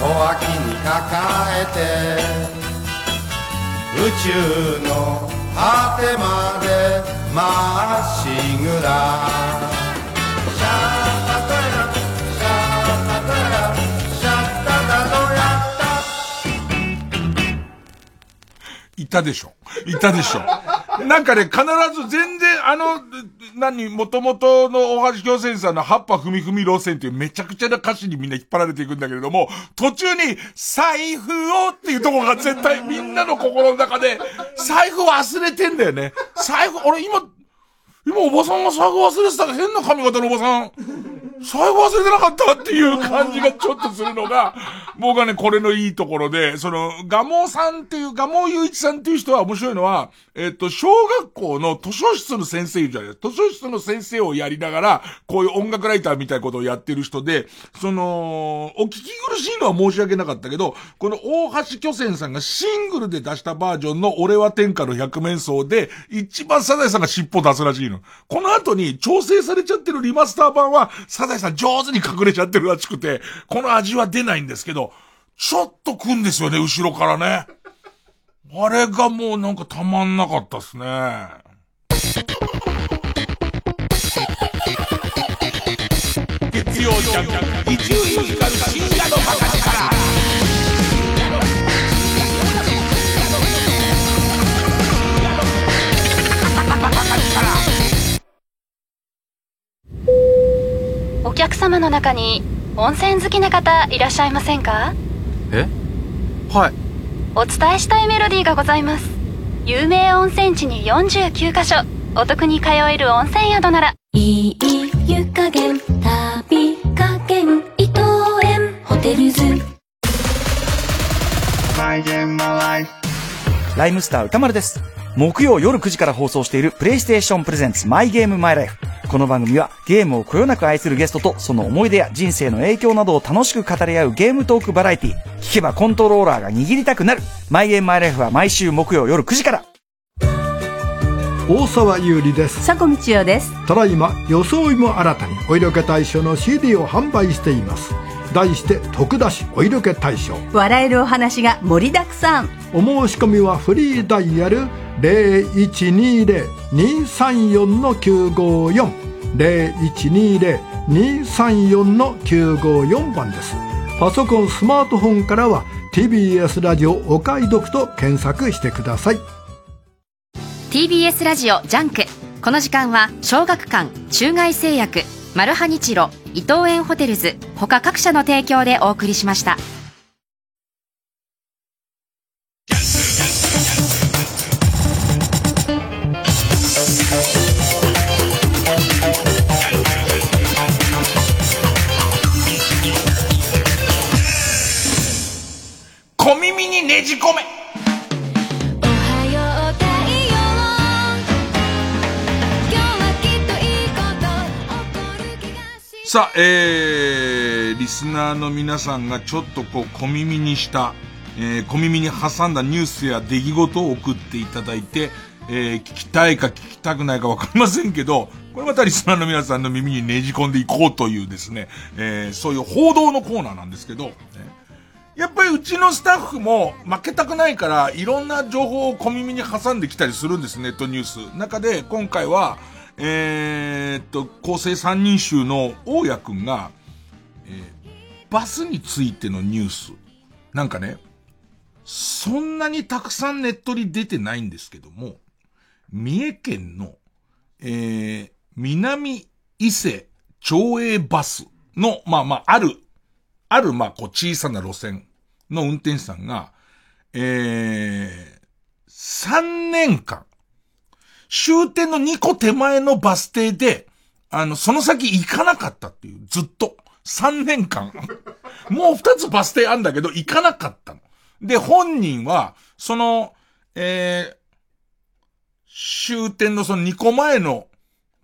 小脇に抱えて。宇宙の果てまでまっしぐら。いたでしょ。いたでしょ。なんかね、必ず全然、あの、何、元々の大橋京泉さんの葉っぱふみふみ路線っていうめちゃくちゃな歌詞にみんな引っ張られていくんだけれども、途中に、財布をっていうとこが絶対みんなの心の中で、財布忘れてんだよね。財布、俺今、今おばさんが財布忘れてたら変な髪型のおばさん。財布忘れてなかったっていう感じがちょっとするのが、僕はね、これのいいところで、その、ガモさんっていう、ガモ雄一さんっていう人は面白いのは、えっと、小学校の図書室の先生じゃない図書室の先生をやりながら、こういう音楽ライターみたいなことをやってる人で、その、お聞き苦しいのは申し訳なかったけど、この大橋巨泉さんがシングルで出したバージョンの俺は天下の百面相で、一番サザエさんが尻尾出すらしいの。この後に調整されちゃってるリマスター版は、サザエさん上手に隠れちゃってるらしくて、この味は出ないんですけど、ちょっと来んですよね、後ろからね。あれがもうなんかたまんなかったっすね。月曜ジャンク、一流ミュージカル深夜の博士から。お客様の中に温泉好きな方いらっしゃいませんか？え？はい。お伝えしたいメロディーがございます。有名温泉地に49カ所。お得に通える温泉宿なら。いい湯加減旅加減伊藤園。ホテルズ。ライムスター歌丸です。木曜夜9時から放送しているプレイステーションプレゼンツマイゲームマイライフ。この番組はゲームをこよなく愛するゲストとその思い出や人生の影響などを楽しく語り合うゲームトークバラエティ聞けばコントローラーが握りたくなる。マイゲームマイライフは毎週木曜夜9時から。大沢優里です佐古道夫です。ただいま装いも新たにお色気大賞の CD を販売しています。題して徳田市お色気大賞。笑えるお話が盛りだくさん。お申し込みはフリーダイヤル0120-234-954 0120-234-954番です。パソコンスマートフォンからは TBS ラジオお買い得と検索してください。TBS ラジオ JUNK。この時間は小学館中外製薬マルハニチロ伊藤園ホテルズ他各社の提供でお送りしました。にねじ込め。さあ、えー、リスナーの皆さんがちょっとこう小耳にした、えー、小耳に挟んだニュースや出来事を送っていただいて、えー、聞きたいか聞きたくないかわかりませんけど、これまたリスナーの皆さんの耳にねじ込んでいこうというですね、えー、そういう報道のコーナーなんですけど、ね、やっぱりうちのスタッフも負けたくないから、いろんな情報を小耳に挟んできたりするんです、ネットニュース。中で、今回は、えー、っと、構成三人衆の大谷くんが、えー、バスについてのニュース。なんかね、そんなにたくさんネットに出てないんですけども、三重県の、えー、南伊勢町営バスの、まあまあ、ある、ある、まあ、こう、小さな路線の運転手さんが、えー、3年間、終点の2個手前のバス停で、あの、その先行かなかったっていう、ずっと。3年間。もう2つバス停あんだけど、行かなかったの。で、本人は、その、えー、終点のその2個前の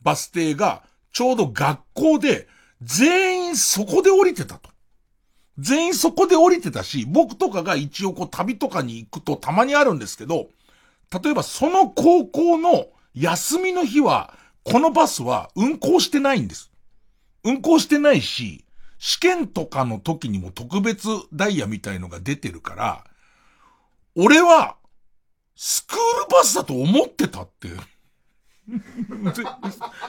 バス停が、ちょうど学校で、全員そこで降りてたと。全員そこで降りてたし、僕とかが一応こう旅とかに行くとたまにあるんですけど、例えばその高校の休みの日は、このバスは運行してないんです。運行してないし、試験とかの時にも特別ダイヤみたいのが出てるから、俺は、スクールバスだと思ってたって。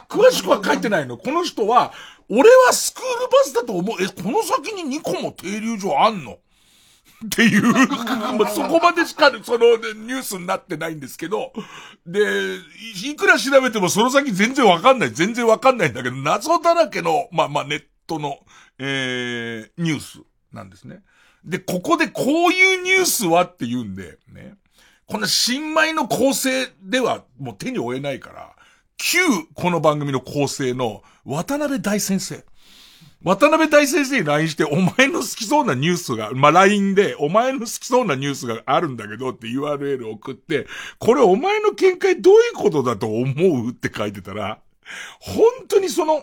詳しくは書いてないの。この人は、俺はスクールバスだと思う。え、この先に2個も停留所あんの？っていう、まあ、そこまでしか、その、ニュースになってないんですけど、で、いくら調べてもその先全然わかんない。全然わかんないんだけど、謎だらけの、まあまあネットの、えー、ニュースなんですね。で、ここでこういうニュースはって言うんで、ね。こんな新米の構成ではもう手に負えないから、旧この番組の構成の渡辺大先生。渡辺大先生に LINE して、お前の好きそうなニュースが、まあ、LINE で、お前の好きそうなニュースがあるんだけどって URL 送って、これお前の見解どういうことだと思う？って書いてたら、本当にその、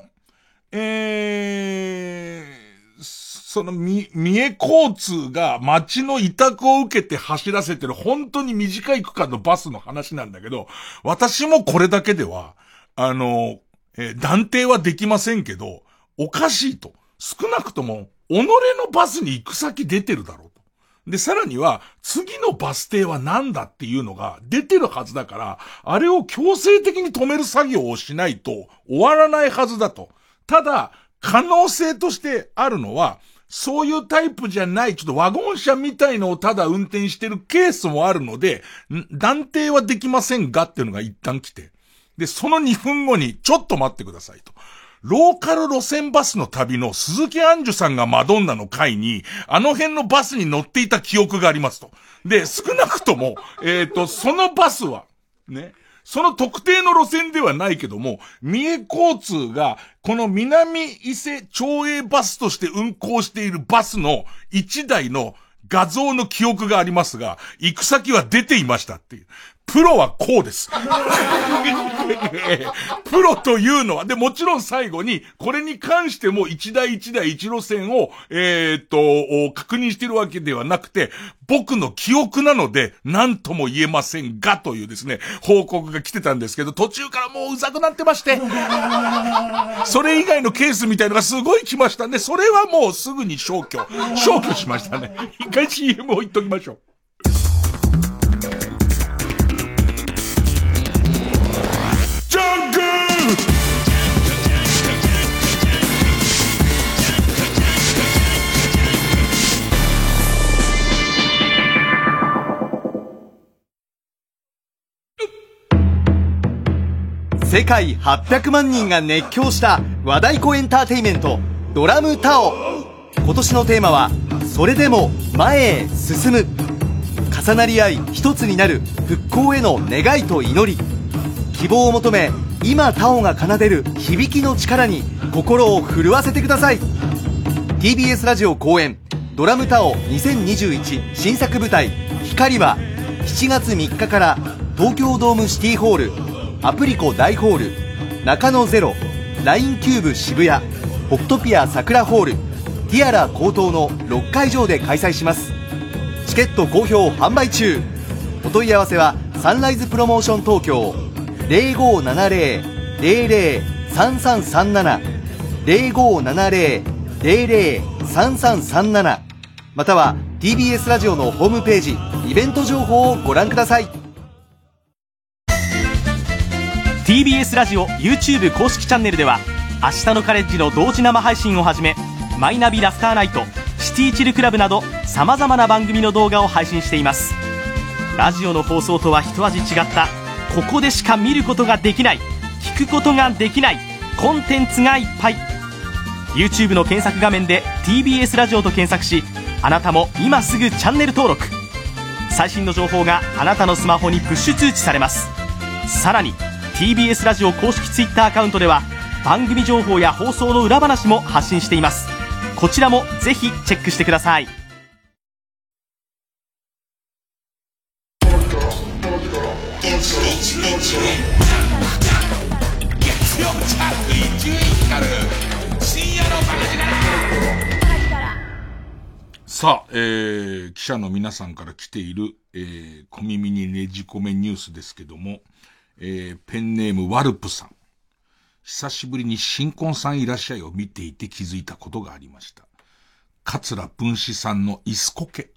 えー、その、み、三重交通が街の委託を受けて走らせてる本当に短い区間のバスの話なんだけど、私もこれだけでは、あの、えー断定はできませんけど、おかしいと。少なくとも、己のバスに行く先出てるだろうと。で、さらには、次のバス停は何だっていうのが出てるはずだから、あれを強制的に止める作業をしないと終わらないはずだと。ただ、可能性としてあるのは、そういうタイプじゃない、ちょっとワゴン車みたいのをただ運転してるケースもあるので、断定はできませんがっていうのが一旦来て。で、その2分後に、ちょっと待ってくださいと。ローカル路線バスの旅の鈴木杏樹さんがマドンナの会に、あの辺のバスに乗っていた記憶がありますと。で、少なくとも、えっ、ー、と、そのバスは、ね、その特定の路線ではないけども、三重交通が、この南伊勢町営バスとして運行しているバスの一台の画像の記憶がありますが、行く先は出ていましたっていう。プロはこうです。プロというのは、で、もちろん最後に、これに関しても一台一台一路線を、えー、っと、確認してるわけではなくて、僕の記憶なので、何とも言えませんが、というですね、報告が来てたんですけど、途中からもううざくなってまして、それ以外のケースみたいのがすごい来ましたね。それはもうすぐに消去、消去しましたね。一回 CM を言っときましょう。世界800万人が熱狂した和太鼓エンターテイメントドラムタオ。今年のテーマはそれでも前へ進む。重なり合い一つになる復興への願いと祈り。希望を求め今タオが奏でる響きの力に心を震わせてください。TBS ラジオ公演ドラムタオ2021新作舞台光は7月3日から東京ドームシティホールアプリコ大ホール中野ゼロ LINE キューブ渋谷ホクトピア桜ホールティアラ高等の6会場で開催します。チケット好評販売中。お問い合わせはサンライズプロモーション東京0570-003337 0570-003337または TBS ラジオのホームページイベント情報をご覧ください。TBS ラジオ YouTube 公式チャンネルでは「明日のカレッジ」の同時生配信をはじめ「マイナビラスターナイト」「シティチルクラブ」などさまざまな番組の動画を配信しています。ラジオの放送とは一味違ったここでしか見ることができない聞くことができないコンテンツがいっぱい。YouTube の検索画面で TBS ラジオと検索しあなたも今すぐチャンネル登録。最新の情報があなたのスマホにプッシュ通知されます。さらに TBS ラジオ公式 Twitter アカウントでは番組情報や放送の裏話も発信しています。こちらもぜひチェックしてください。さあ、えー、記者の皆さんから来ている、えー、小耳にねじ込めニュースですけども、えー、ペンネームワルプさん。久しぶりに新婚さんいらっしゃいを見ていて気づいたことがありました。桂文枝さんの椅子こけ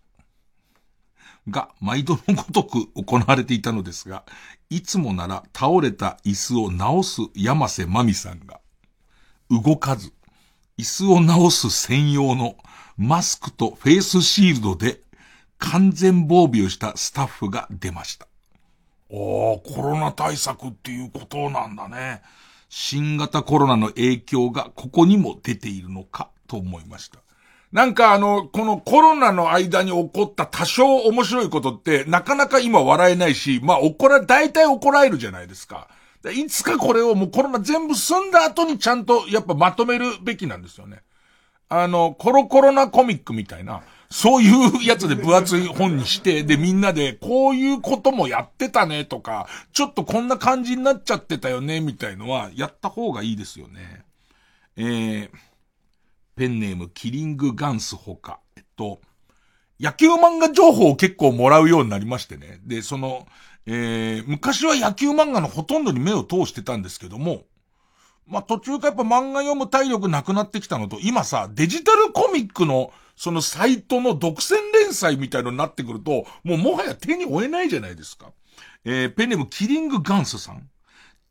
が毎度のごとく行われていたのですが、いつもなら倒れた椅子を直す山瀬まみさんが、動かず、椅子を直す専用のマスクとフェイスシールドで完全防備をしたスタッフが出ました。おー、コロナ対策っていうことなんだね。新型コロナの影響がここにも出ているのかと思いました。なんかあの、このコロナの間に起こった多少面白いことって、なかなか今笑えないし、まあ怒ら、大体怒られるじゃないですか。いつかこれをもうコロナ全部済んだ後にちゃんとやっぱまとめるべきなんですよね。あの、コロコロナコミックみたいな、そういうやつで分厚い本にして、で、みんなで、こういうこともやってたねとか、ちょっとこんな感じになっちゃってたよね、みたいのは、やった方がいいですよね。えー、ペンネーム、キリングガンスほか。えっと、野球漫画情報を結構もらうようになりましてね。で、その、えー、昔は野球漫画のほとんどに目を通してたんですけども、まあ、途中からやっぱ漫画読む体力なくなってきたのと、今さ、デジタルコミックのそのサイトの独占連載みたいのになってくると、もうもはや手に負えないじゃないですか。えー、ペンネームキリングガンスさん。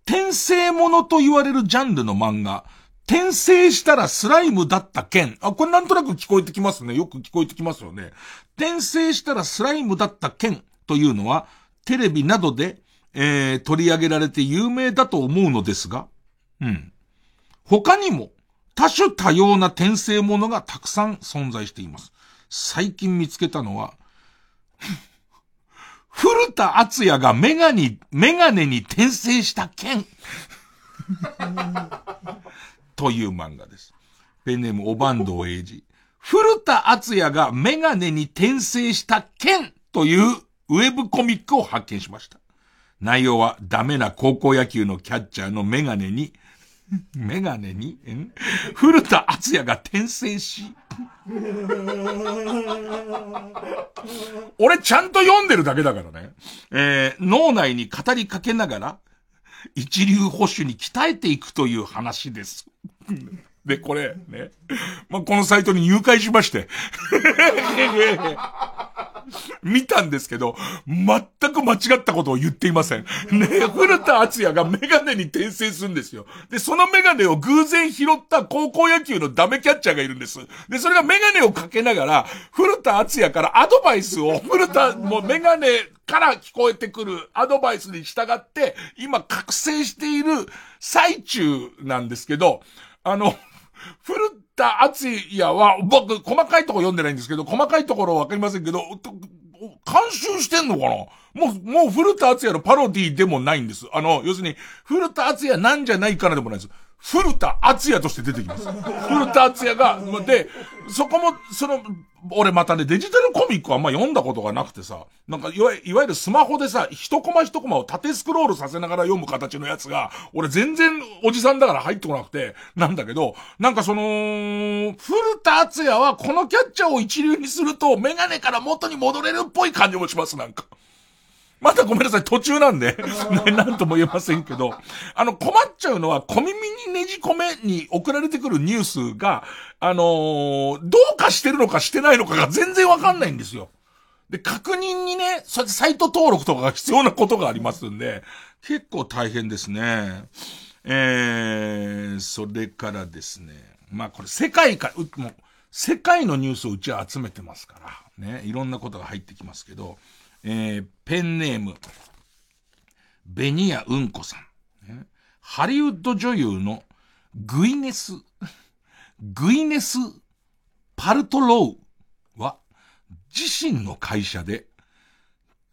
転生ものと言われるジャンルの漫画。転生したらスライムだった件。あ、これなんとなく聞こえてきますね。よく聞こえてきますよね。転生したらスライムだった件というのは、テレビなどで、えー、取り上げられて有名だと思うのですが、うん。他にも多種多様な転生ものがたくさん存在しています。最近見つけたのは、古田敦也がメガネ、メガネに転生した剣。という漫画です。ペンネームおばんどう英二。古田敦也がメガネに転生した剣というウェブコミックを発見しました。内容はダメな高校野球のキャッチャーのメガネに、メガネにん？古田敦也が転生し、俺ちゃんと読んでるだけだからね。えー、脳内に語りかけながら、一流保守に鍛えていくという話です。で、これ、ね。まあ、このサイトに入会しまして。見たんですけど、全く間違ったことを言っていません。ね、古田敦也がメガネに転生するんですよ。で、そのメガネを偶然拾った高校野球のダメキャッチャーがいるんです。で、それがメガネをかけながら、古田敦也からアドバイスを、古田、もうメガネから聞こえてくるアドバイスに従って、今覚醒している最中なんですけど、あの、古田敦也は、僕、細かいとこ読んでないんですけど、細かいところわかりませんけど、監修してんのかな？もう、もう古田敦也のパロディでもないんです。あの、要するに、古田敦也なんじゃないかなでもないです。古田敦也として出てきます。古田敦也が、で、そこも、その、俺またね、デジタルコミックはあんま読んだことがなくてさ、なんかいわいわゆるスマホでさ、一コマ一コマを縦スクロールさせながら読む形のやつが、俺全然おじさんだから入ってこなくて、なんだけど、なんかその、古田敦也はこのキャッチャーを一流にすると、メガネから元に戻れるっぽい感じもします、なんか。またごめんなさい、途中なんで、ね、なんとも言えませんけど、あの、困っちゃうのは、小耳にねじ込めに送られてくるニュースが、あのーどうかしてるのかしてないのかが全然わかんないんですよ。で、確認にね、それサイト登録とかが必要なことがありますんで、結構大変ですね。えー、それからですね、まあこれ世界か、うもう、世界のニュースをうちは集めてますから、ね、いろんなことが入ってきますけど、えー、ペンネーム、ベニヤうんこさん、ハリウッド女優のグイネス、グイネス・パルトロウは、自身の会社で、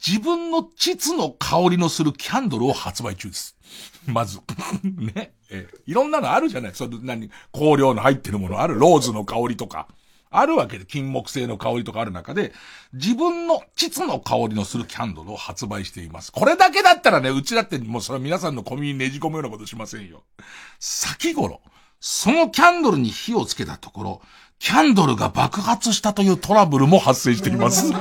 自分の膣の香りのするキャンドルを発売中です。まず。ね。えいろんなのあるじゃないそれ何、香料の入ってるものある。ローズの香りとか。あるわけで、金木犀の香りとかある中で、自分の膣の香りのするキャンドルを発売しています。これだけだったらね、うちだってもうそれは皆さんのコミにねじ込むようなことしませんよ。先頃、そのキャンドルに火をつけたところ、キャンドルが爆発したというトラブルも発生してきます。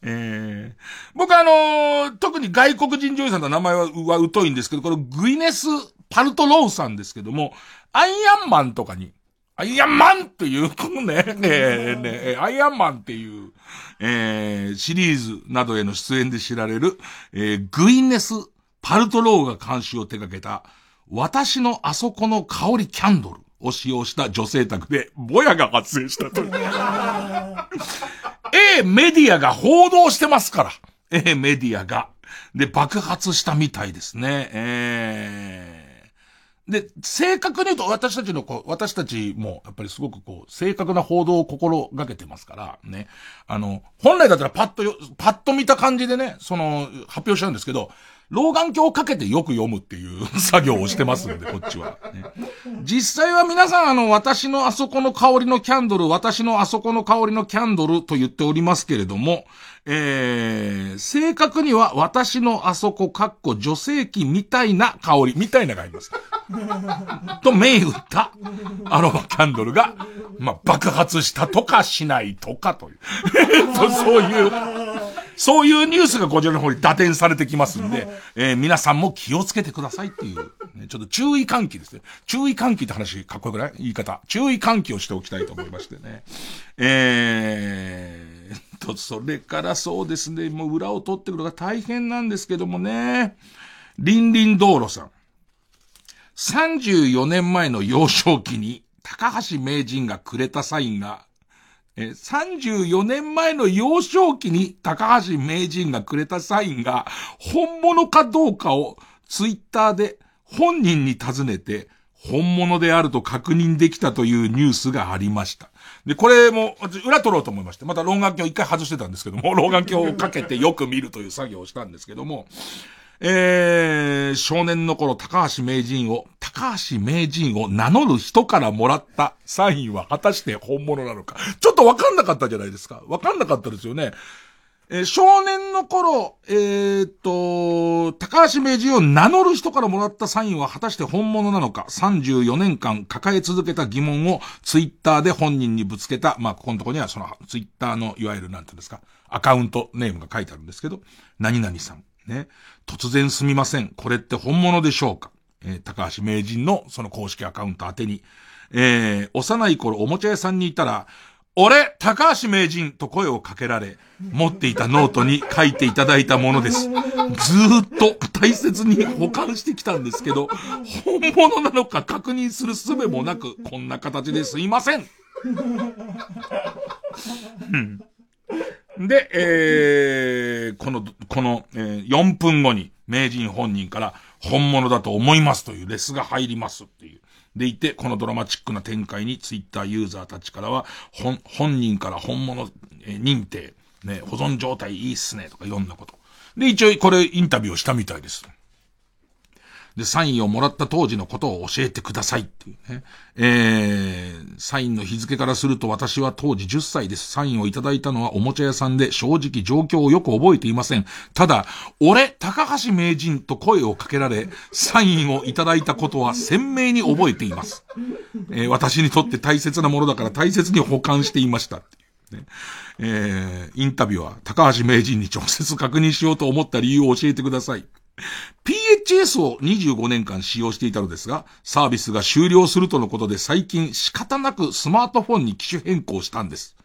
えー、僕あのー特に外国人女優さんの名前はは疎いんですけど、このグイネス・パルトローさんですけども、アイアンマンとかに、アイアンマンっていう、このね、え ーねえーアイアンマンっていう、えーシリーズなどへの出演で知られる、えーグイネス・パルトローが監修を手掛けた、私のあそこの香りキャンドルを使用した女性宅で、ぼやが発生したという。ええメディアが報道してますから。ええメディアが。で、爆発したみたいですね。ええで、正確に言うと私たちのこう、私たちもやっぱりすごくこう、正確な報道を心がけてますから、ね。あの、本来だったらパッとよ、パッと見た感じでね、その、発表しちゃうんですけど、老眼鏡をかけてよく読むっていう 作業をしてますんで、こっちは。ね実際は皆さん、あの、私のあそこの香りのキャンドル、私のあそこの香りのキャンドルと言っておりますけれども、えー、正確には私のあそこ、かっこ女性器みたいな香り、みたいながあります。と銘打ったアロマキャンドルが、まあ、爆発したとかしないとかという。とそういう、そういうニュースがこちらの方に打点されてきますんで、えー皆さんも気をつけてくださいっていう、ねちょっと注意喚起ですね。注意喚起って話かっこよくない？言い方。注意喚起をしておきたいと思いましてね。えー、と、それからそうですね、もう裏を取ってくるのが大変なんですけどもね。リンリン道路さん。34年前の幼少期に高橋名人がくれたサインが、え34年前の幼少期に高橋名人がくれたサインが本物かどうかをツイッターで本人に尋ねて本物であると確認できたというニュースがありました。で、これも、裏取ろうと思いまして、また老眼鏡一回外してたんですけども、老眼鏡をかけてよく見るという作業をしたんですけども、えー、少年の頃、高橋名人を、高橋名人を名乗る人からもらったサインは果たして本物なのか。ちょっとわかんなかったじゃないですか。わかんなかったですよね。えー、少年の頃、えー、っと、高橋名人を名乗る人からもらったサインは果たして本物なのか、34年間抱え続けた疑問をツイッターで本人にぶつけた、まあ、ここのとこにはそのツイッターのいわゆるなんていうんですか、アカウントネームが書いてあるんですけど、何々さん。ね。突然すみません。これって本物でしょうかえー、高橋名人のその公式アカウント宛てに。えー、幼い頃おもちゃ屋さんにいたら、俺、高橋名人と声をかけられ、持っていたノートに書いていただいたものです。ずーっと大切に保管してきたんですけど、本物なのか確認する術もなく、こんな形ですいません。で、えー、この、この、えー、4分後に名人本人から本物だと思いますというレスが入りますっていう。でいて、このドラマチックな展開にツイッターユーザーたちからは、本、本人から本物、えー、認定、ね、保存状態いいっすね、とかいろんなこと。で、一応これインタビューをしたみたいです。で、サインをもらった当時のことを教えてくださいっていうね。えー、サインの日付からすると私は当時10歳です。サインをいただいたのはおもちゃ屋さんで正直状況をよく覚えていません。ただ、俺、高橋名人と声をかけられ、サインをいただいたことは鮮明に覚えています。えー、私にとって大切なものだから大切に保管していました。ねえー、インタビューは高橋名人に直接確認しようと思った理由を教えてください。PHS を25年間使用していたのですが、サービスが終了するとのことで最近仕方なくスマートフォンに機種変更したんです。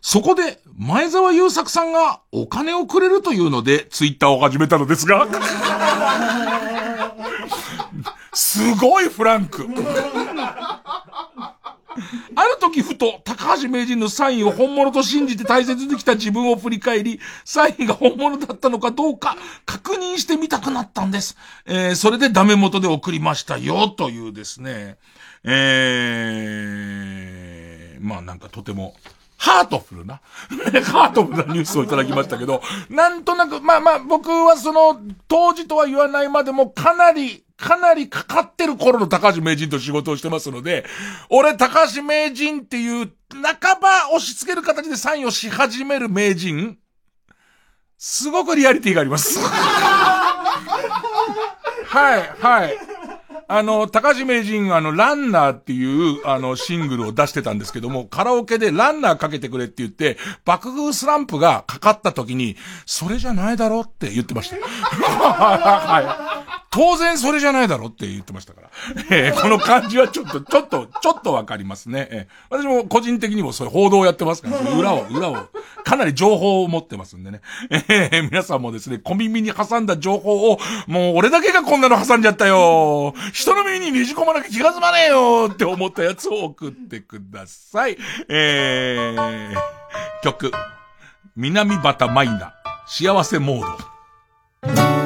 そこで、前澤友作さんがお金をくれるというので、ツイッターを始めたのですが、すごいフランク。ある時ふと、高橋名人のサインを本物と信じて大切にきた自分を振り返り、サインが本物だったのかどうか確認してみたくなったんです。えー、それでダメ元で送りましたよ、というですね。えー、まあなんかとても、ハートフルな、ハートフルなニュースをいただきましたけど、なんとなく、まあまあ僕はその、当時とは言わないまでもかなり、かなりかかってる頃の高橋名人と仕事をしてますので、俺高橋名人っていう半ば押し付ける形でサインをし始める名人、すごくリアリティがあります。はい、はい。あの、高橋名人あの、ランナーっていう、あの、シングルを出してたんですけども、カラオケでランナーかけてくれって言って、爆風スランプがかかった時に、それじゃないだろって言ってました。はい。当然それじゃないだろって言ってましたから。えー、この感じはちょっと、ちょっと、ちょっとわかりますね。えー、私も個人的にもそういう報道をやってますから、裏を、裏を、かなり情報を持ってますんでね。えー、皆さんもですね、小耳に挟んだ情報を、もう俺だけがこんなの挟んじゃったよ。人の耳にねじ込まなきゃ気が済まねえよって思ったやつを送ってください。えー、曲、南畑マイナ、幸せモード。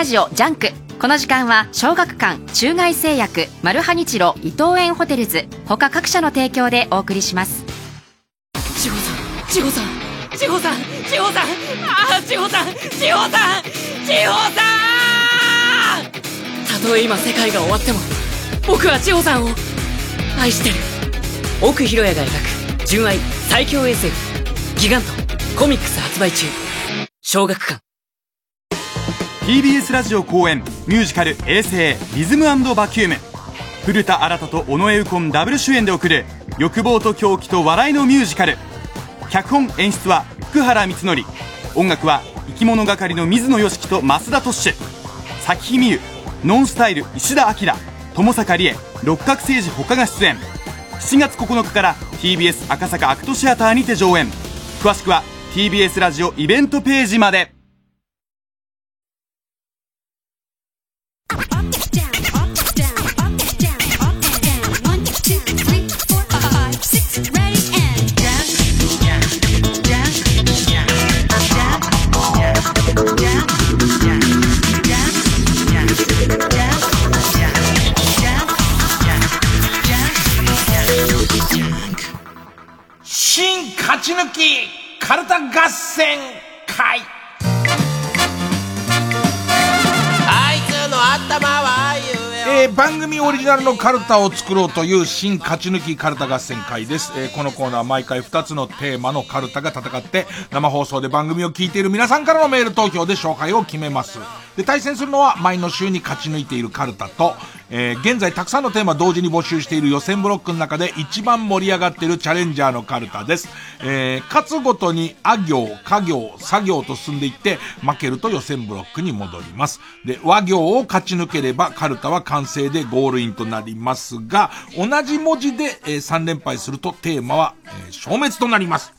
ラジオ JUNK。この時間は小学館中外製薬マルハニチロ伊藤園ホテルズ。他各社の提供でお送りします。千穂さん千穂さん千穂さん。千穂さんああ千穂さん。千穂さん千穂さんたとえ今世界が終わっても僕は千穂さんを愛してる。奥浩哉が描く純愛最強 SF GIGANTコミックス発売中。小学館。TBS ラジオ公演ミュージカル「衛星リズムバキューム」古田新太と尾上右近ダブル主演で送る欲望と狂気と笑いのミュージカル。脚本演出は福原光則。音楽は生き物係の水野良樹と増田俊咲日美優ノンスタイル石田明。友坂理恵六角誠治他が出演。7月9日から TBS 赤坂アクトシアターにて上演。詳しくは TBS ラジオイベントページまで。勝ち抜きカルタ合戦会。あいつの頭はえー番組オリジナルのカルタを作ろうという新勝ち抜きカルタ合戦会です、えーこのコーナーは毎回2つのテーマのカルタが戦って生放送で番組を聞いている皆さんからのメール投票で勝敗を決めます。で対戦するのは前の週に勝ち抜いているカルタと、えー現在たくさんのテーマ同時に募集している予選ブロックの中で一番盛り上がっているチャレンジャーのカルタです、えー勝つごとにあ行家行作業と進んでいって負けると予選ブロックに戻ります。で和行を勝ち抜ければカルタは完成でゴールインとなりますが同じ文字で、え3連敗するとテーマは、え消滅となります。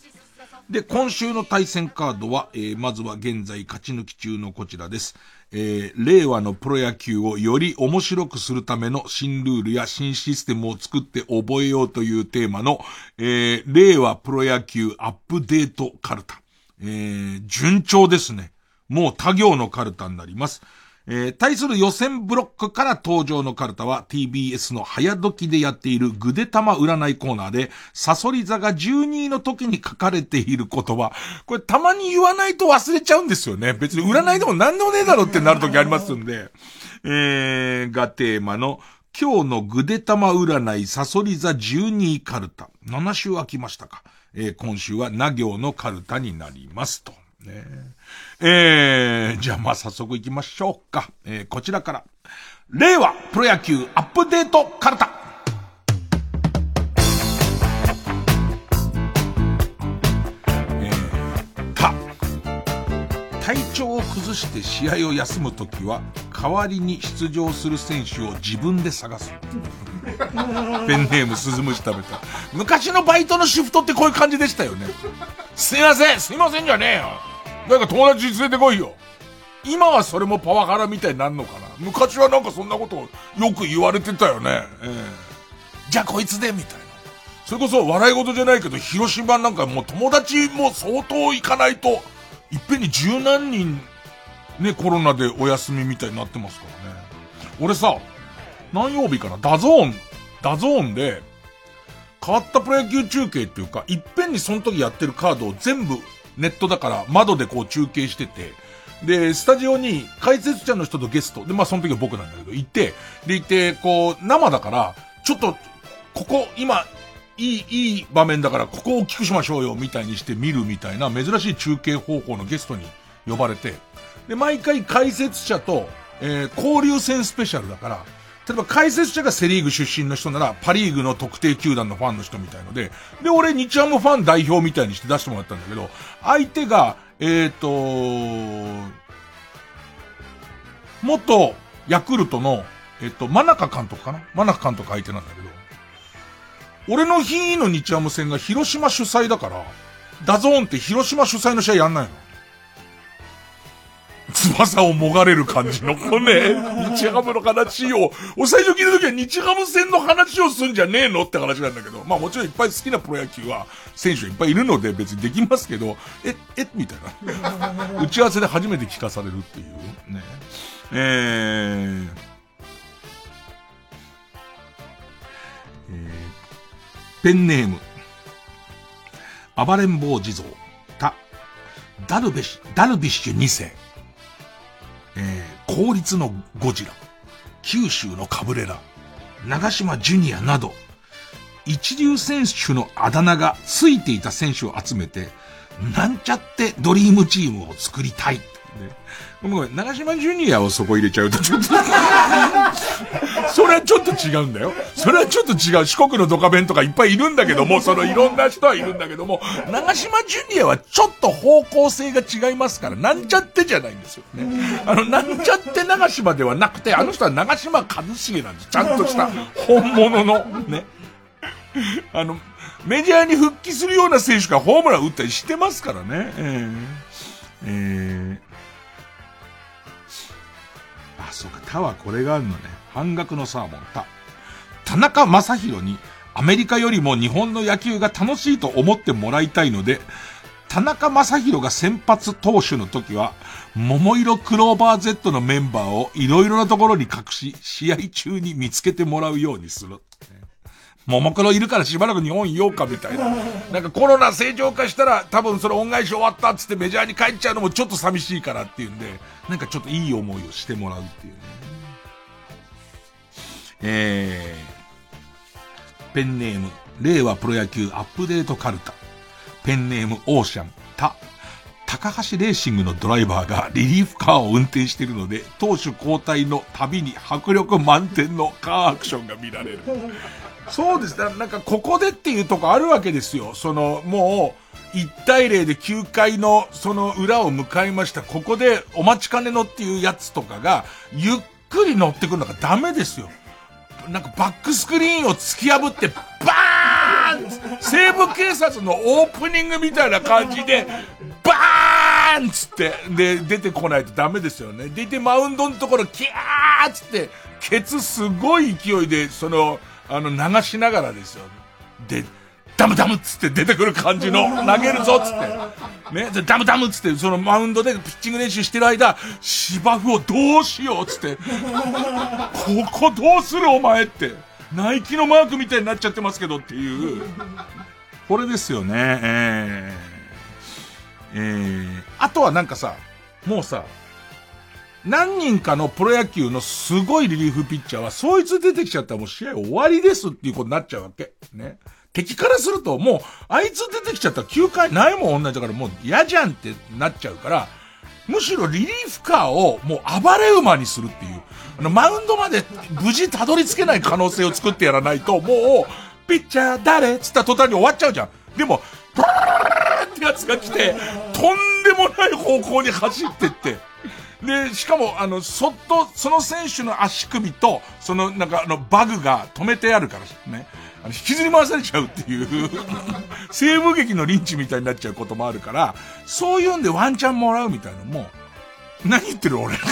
で、今週の対戦カードは、えまずは現在勝ち抜き中のこちらです。えー令和のプロ野球をより面白くするための新ルールや新システムを作って覚えようというテーマの、えー令和プロ野球アップデートカルタ。えー順調ですね。もう他行のカルタになります。えー対する予選ブロックから登場のカルタは TBS の早時でやっているぐでたま占いコーナーで、サソリ座が12位の時に書かれている言葉。これたまに言わないと忘れちゃうんですよね。別に占いでも何でもねえだろってなる時ありますんで。えー、がテーマの今日のぐでたま占いサソリ座12位カルタ。7週空きましたか。えー今週はな行のカルタになりますと。ねえー、じゃあまあ早速行きましょうか。えーこちらから。令和プロ野球アップデートカルタ。えー、た。体調を崩して試合を休むときは、代わりに出場する選手を自分で探す。ペンネーム鈴虫食べた。昔のバイトのシフトってこういう感じでしたよね。すいませんすいませんじゃねえよなんか友達連れてこいよ今はそれもパワハラみたいになるのかな昔はなんかそんなことをよく言われてたよね。ええじゃあこいつでみたいな。それこそ笑い事じゃないけど、広島なんかもう友達も相当行かないと、いっぺんに十何人、ね、コロナでお休みみたいになってますからね。俺さ、何曜日かな？ DAZN、DAZN で、変わったプロ野球中継っていうか、いっぺんにその時やってるカードを全部ネットだから窓でこう中継してて、で、スタジオに解説者の人とゲスト、で、まあその時は僕なんだけど、行って、で、行って、こう、生だから、ちょっと、ここ、今、いい、いい場面だから、ここを大きくしましょうよ、みたいにして見るみたいな、珍しい中継方法のゲストに呼ばれて、で、毎回解説者と、えー交流戦スペシャルだから、例えば解説者がセリーグ出身の人なら、パリーグの特定球団のファンの人みたいので、で、俺、日ハムファン代表みたいにして出してもらったんだけど、相手が、えっ、と、元ヤクルトの、えっ、と、真中監督かな？真中監督相手なんだけど、俺の日の日ハム戦が広島主催だから、DAZN って広島主催の試合やんないの？翼をもがれる感じの、このね、日ハムの話を、お最初聞いた時は日ハム戦の話をすんじゃねえのって話なんだけど、まあもちろんいっぱい好きなプロ野球は選手いっぱいいるので別にできますけど、え、え、みたいな。打ち合わせで初めて聞かされるっていう。ね。えー、えー、ペンネーム、暴れん坊地蔵、た、ダルベシ、ダルビッシュ2世、えー、公立のゴジラ、九州のカブレラ、長島ジュニアなど、一流選手のあだ名がついていた選手を集めて、なんちゃってドリームチームを作りたい。ごめん、長島ジュニアをそこ入れちゃうとちょっと それはちょっと違うんだよ。それはちょっと違う。四国のドカベンとかいっぱいいるんだけども、そのいろんな人はいるんだけども、長島ジュニアはちょっと方向性が違いますから、なんちゃってじゃないんですよね。あの、なんちゃって長島ではなくて、あの人は長島一茂なんです。ちゃんとした本物の、ね。あの、メジャーに復帰するような選手がホームラン打ったりしてますからね。えー、えーそうか、他はこれがあるのね。半額のサーモン、他。田中正宏にアメリカよりも日本の野球が楽しいと思ってもらいたいので、田中正宏が先発投手の時は、桃色クローバー Z のメンバーをいろいろなところに隠し、試合中に見つけてもらうようにする。ももクロいるからしばらく日本いようかみたいな。なんかコロナ正常化したら多分その恩返し終わったっつってメジャーに帰っちゃうのもちょっと寂しいからっていうんで、なんかちょっといい思いをしてもらうっていうね。えー、ペンネーム、令和プロ野球アップデートカルタ。ペンネームオーシャン、た、高橋レーシングのドライバーがリリーフカーを運転しているので、投手交代の旅に迫力満点のカーアクションが見られる。そうですね。なんかここでっていうとこあるわけですよ。その、もう、1対0で9回のその裏を迎えました。ここでお待ちかねのっていうやつとかが、ゆっくり乗ってくるのがダメですよ。なんかバックスクリーンを突き破って、バーン西部警察のオープニングみたいな感じで、バーンつって、で、出てこないとダメですよね。出てマウンドのところ、キャーつって、ケツすごい勢いで、その、あの、流しながらですよ。で、ダムダムっつって出てくる感じの、投げるぞっつって。ね、で、ダムダムっつって、そのマウンドでピッチング練習してる間、芝生をどうしようっつって。ここどうするお前って。ナイキのマークみたいになっちゃってますけどっていう。これですよね。えー、えー、あとはなんかさ、もうさ、何人かのプロ野球のすごいリリーフピッチャーは、そいつ出てきちゃったらもう試合終わりですっていうことになっちゃうわけ。ね。敵からするともう、あいつ出てきちゃったら9回ないもん同じだからもう嫌じゃんってなっちゃうから、むしろリリーフカーをもう暴れ馬にするっていう。あの、マウンドまで無事たどり着けない可能性を作ってやらないと、もう、ピッチャー誰つった途端に終わっちゃうじゃん。でも、ブーってやつが来て、とんでもない方向に走ってって、で、しかも、あの、そっと、その選手の足首と、その、なんか、あの、バグが止めてあるからね。あの、引きずり回されちゃうっていう 西部劇のリンチみたいになっちゃうこともあるから、そういうんでワンチャンもらうみたいなのも、何言ってる俺。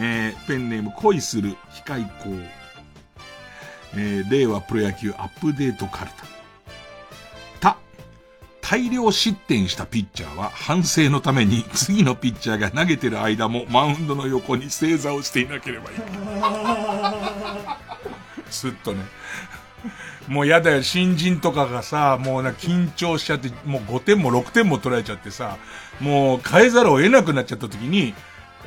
えー、ペンネーム恋する機械工。えー、令和プロ野球アップデートカルタ。大量失点したピッチャーは反省のために次のピッチャーが投げてる間もマウンドの横に正座をしていなければいけない。すっとね。もうやだよ、新人とかがさ、もうな、緊張しちゃって、もう5点も6点も取られちゃってさ、もう変えざるを得なくなっちゃった時に、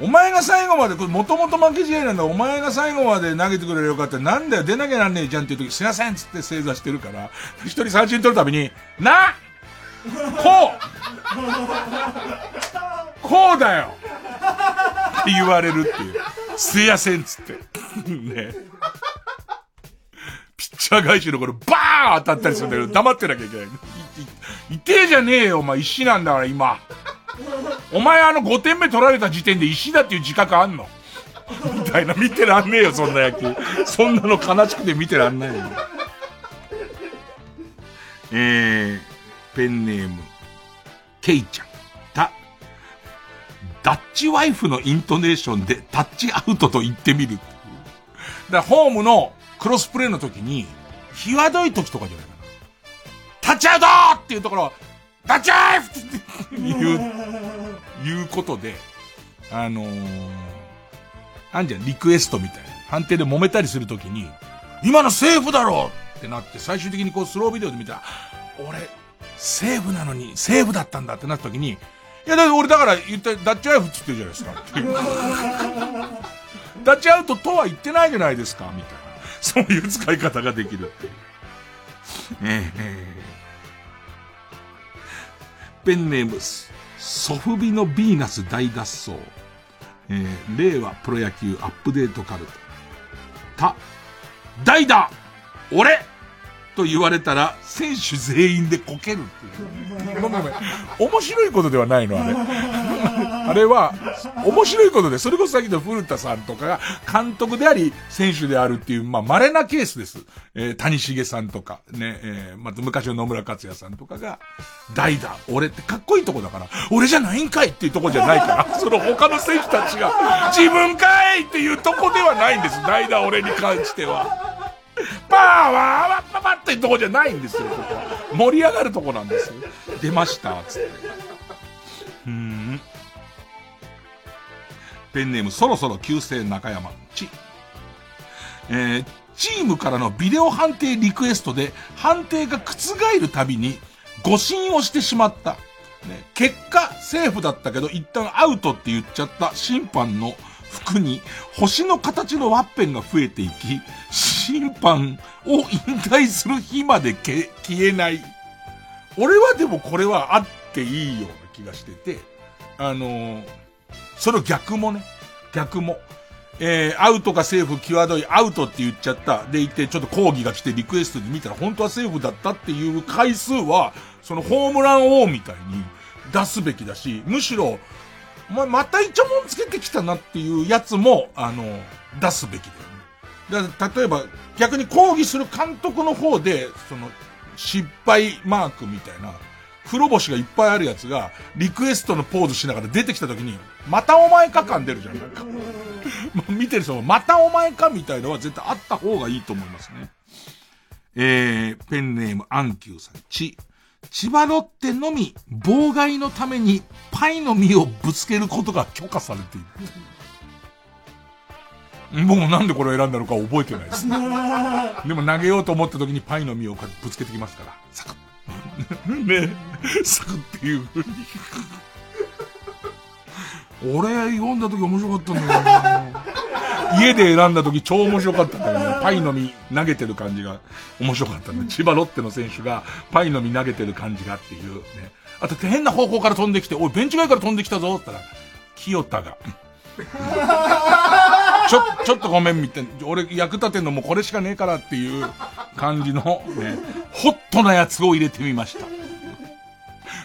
お前が最後まで、もともと負け試合なんだ、お前が最後まで投げてくれればよかった。なんだよ、出なきゃなんねえじゃんっていう時、すいませんっつって正座してるから、一人三振取るたびに、なこうこうだよって言われるっていう。すいやせんっつって。ね。ピッチャー返しのこれバーン当たったりするんだけど、黙ってなきゃいけない。い、痛えじゃねえよ、お前石なんだから今。お前あの5点目取られた時点で石だっていう自覚あんの？みたいな、見てらんねえよ、そんな野球。そんなの悲しくて見てらんないよ。えー、ペンネーム、ケイちゃん。た、ダッチワイフのイントネーションでタッチアウトと言ってみる。だからホームのクロスプレーの時に、際どい時とかじゃないかな。タッチアウトっていうところ、タッチワイフっていう、いうことで、あのー、あんじゃん、リクエストみたいな。判定で揉めたりするときに、今のセーフだろってなって、最終的にこうスロービデオで見たら、俺、セーフなのに、セーフだったんだってなったときに、いや、だ俺だから言った、ダッチアウトっつってるじゃないですか。っていう。ダッチアウトとは言ってないじゃないですか、みたいな。そういう使い方ができるっていう。ええペンネームス、ソフビのヴィーナス大脱走。えー、令和プロ野球アップデートカルト。た、代打俺と言われたら、選手全員でこけるっていう。ごめんごめん。面白いことではないの、あれ。あれは、面白いことで、それこそさっきの古田さんとかが監督であり、選手であるっていう、まあ、稀なケースです。えー、谷重さんとか、ね、えー、まず昔の野村克也さんとかが、代打、俺ってかっこいいとこだから、俺じゃないんかいっていうとこじゃないから、その他の選手たちが、自分かいっていうとこではないんです。代打俺に関しては。パワーワッパパってとこじゃないんですよ、ここ。盛り上がるとこなんですよ。出ました、つって。うん。ペンネームそろそろ旧姓中山。ち。えー、チームからのビデオ判定リクエストで判定が覆るたびに誤審をしてしまった。ね、結果、セーフだったけど一旦アウトって言っちゃった審判の服に星の形のワッペンが増えていき、審判を引退する日まで消えない。俺はでもこれはあっていいような気がしてて、あのー、その逆もね、逆も。えー、アウトかセーフ際どいアウトって言っちゃった。でいて、ちょっと抗議が来てリクエストで見たら本当はセーフだったっていう回数は、そのホームラン王みたいに出すべきだし、むしろ、お前またイチョモンつけてきたなっていうやつも、あの、出すべきだよ。だ例えば、逆に抗議する監督の方で、その、失敗マークみたいな、風呂星がいっぱいあるやつが、リクエストのポーズしながら出てきた時に、またお前か感出るじゃん、なんか。見てる人も、またお前かみたいのは絶対あった方がいいと思いますね。えー、ペンネームアンキューさん、ち。千葉ロッテのみ、妨害のためにパイの実をぶつけることが許可されている。僕もなんでこれを選んだのか覚えてないです。でも投げようと思った時にパイの実をぶつけてきますから、サクッ。ねサクッっていう風に。俺読んだ時面白かったんだよな家で選んだ時超面白かったんだよね。パイの実投げてる感じが面白かったね。千葉ロッテの選手がパイの実投げてる感じがっていうね。あと変な方向から飛んできて、おい、ベンチ外から飛んできたぞって言ったら、清田が。ちょ、ちょっとごめんみたいな。俺役立てんのもこれしかねえからっていう感じのね、ホットなやつを入れてみました。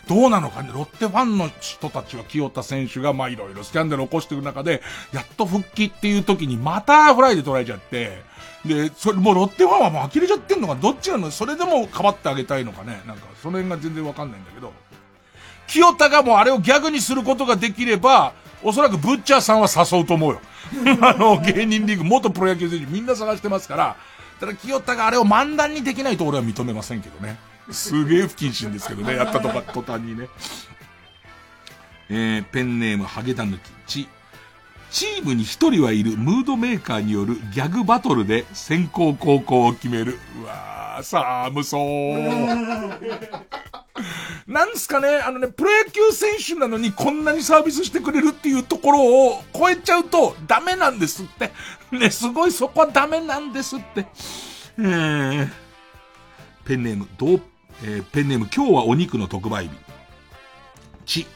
どうなのかね、ロッテファンの人たちは清田選手がまあいろいろスキャンダル起こしていく中で、やっと復帰っていう時にまたフライで捉えちゃって、で、それもうロッテファンはもう呆れちゃってんのか、どっちなのそれでもかばってあげたいのかね、なんかその辺が全然わかんないんだけど、清田がもうあれをギャグにすることができれば、おそらくブッチャーさんは誘うと思うよ。あの、芸人リーグ、元プロ野球選手みんな探してますから、ただ清田があれを漫談にできないと俺は認めませんけどね。すげえ不謹慎ですけどね、やったとか、途端にね。えー、ペンネーム、ハゲタヌキ、チ。チームに一人はいるムードメーカーによるギャグバトルで先行高校を決める。うわー、寒そう。なんすかね、あのね、プロ野球選手なのにこんなにサービスしてくれるっていうところを超えちゃうとダメなんですって。ね、すごいそこはダメなんですって。えー、ペンネーム、ドーえー、ペンネーム、今日はお肉の特売日。ち、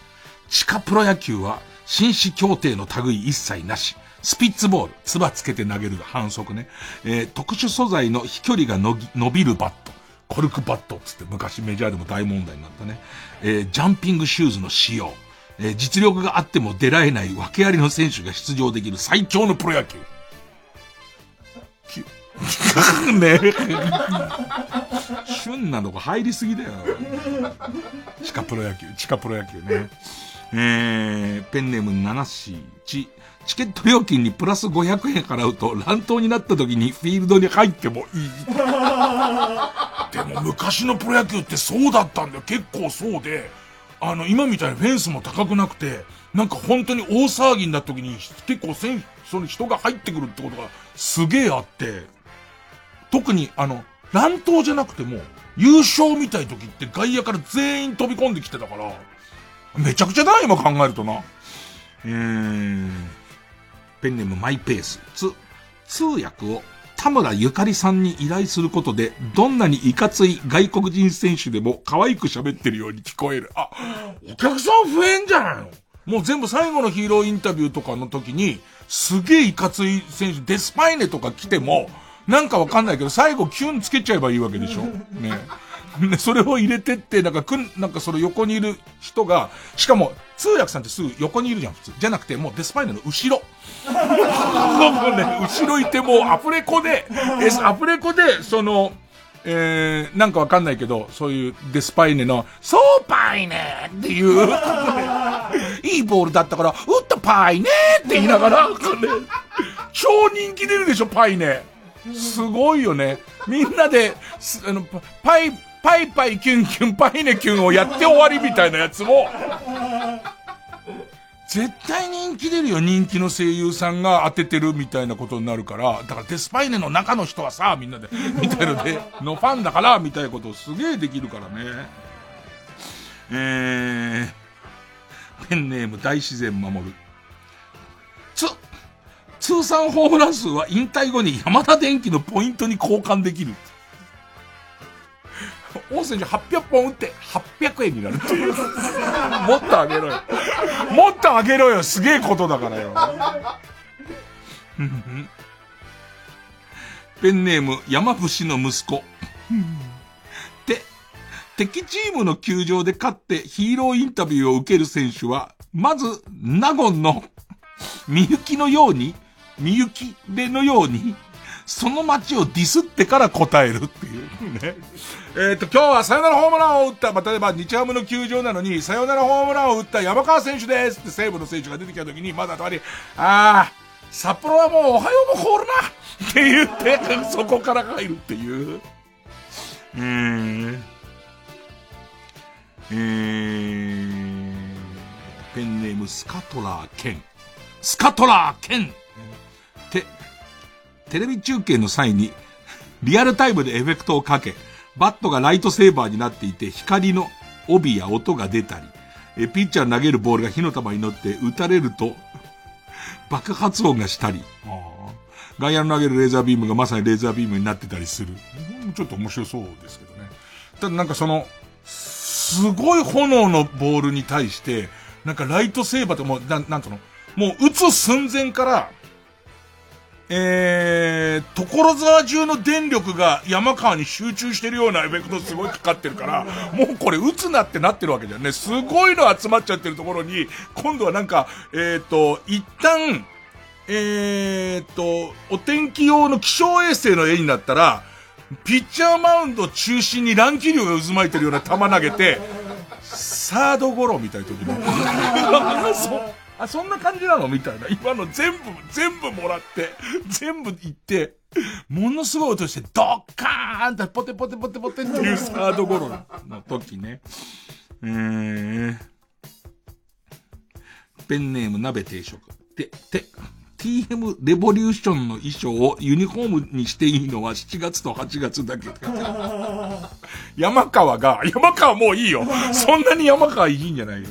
地下プロ野球は、紳士協定の類一切なし。スピッツボール、つばつけて投げる反則ね。えー、特殊素材の飛距離が伸びるバット。コルクバットつって昔メジャーでも大問題になったね。えー、ジャンピングシューズの使用。えー、実力があっても出られない訳ありの選手が出場できる最強のプロ野球。ね旬なのが入りすぎだよ。地下プロ野球、地下プロ野球ね。えー、ペンネーム7しチチケット料金にプラス500円払うと乱闘になった時にフィールドに入ってもいい。でも昔のプロ野球ってそうだったんだよ。結構そうで。あの、今みたいにフェンスも高くなくて、なんか本当に大騒ぎになった時に結構選その人が入ってくるってことがすげえあって、特にあの、乱闘じゃなくても、優勝みたい時って外野から全員飛び込んできてたから、めちゃくちゃだ、今考えるとな。えー、ペンネームマイペース。つ、通訳を田村ゆかりさんに依頼することで、どんなにいかつい外国人選手でも可愛く喋ってるように聞こえる。あ、お客さん増えんじゃないの？もう全部最後のヒーローインタビューとかの時に、すげえいかつい選手、デスパイネとか来ても、なんかわかんないけど、最後キュンつけちゃえばいいわけでしょね。ね、それを入れてって、なんかくん、なんかその横にいる人が、しかも、通訳さんってすぐ横にいるじゃん、普通。じゃなくて、もうデスパイネの後ろ。ね、後ろいてもうアフレコで、アフレコで、その、えー、なんかわかんないけど、そういうデスパイネの、そうパイネっていう、いいボールだったから、打ったパイネって言いながら、ね、超人気出るでしょ、パイネ。すごいよね。みんなで、あの、パイ、パイパイキュンキュンパイネキュンをやって終わりみたいなやつも、絶対人気出るよ、人気の声優さんが当ててるみたいなことになるから、だからデスパイネの中の人はさ、みんなで、みたいので、のファンだから、みたいなことをすげえできるからね。えー、ペンネーム大自然守る。つ、通算ホームラン数は引退後に山田電機のポイントに交換できる。王選手800本打って800円になるっていう。もっとあげろよ。もっとあげろよ。すげえことだからよ。ペンネーム山伏の息子。で、敵チームの球場で勝ってヒーローインタビューを受ける選手は、まず、納言のみゆきのように、みゆきでのように、その街をディスってから答えるっていうね。えっ、と、今日はサヨナラホームランを打った、まあ、例えば日ハムの球場なのに、サヨナラホームランを打った山川選手ですって西武の選手が出てきた時に、まだたまに、ああ、札幌はもうおはようも凍るなって言って、そこから入るっていう。うーん。えー、ペンネームスカトラーケン。スカトラーケン、テレビ中継の際に、リアルタイムでエフェクトをかけ、バットがライトセーバーになっていて、光の帯や音が出たり、えピッチャー投げるボールが火の玉に乗って打たれると、爆発音がしたり、外野の投げるレーザービームがまさにレーザービームになってたりする。ちょっと面白そうですけどね。ただなんかその、すごい炎のボールに対して、なんかライトセーバーってもう、ななんとの、もう打つ寸前から、えー、所沢中の電力が山川に集中してるようなエフェクトすごいかかってるから、もうこれ打つなってなってるわけだよね。すごいの集まっちゃってるところに、今度はなんか、えっ、ー、と、一旦、えー、と、お天気用の気象衛星の絵になったら、ピッチャーマウンド中心に乱気流が渦巻いてるような球投げて、サードゴロみたいな時に。あ、そんな感じなの？みたいな。今の全部、全部もらって、全部行って、ものすごい音して、ドッカーンってポテポテポテポテっていうサードゴロの時ね。えー、ペンネーム鍋定食。で、て、TM レボリューションの衣装をユニフォームにしていいのは7月と8月だけ。山川が、山川もういいよ。そんなに山川いいんじゃないよ。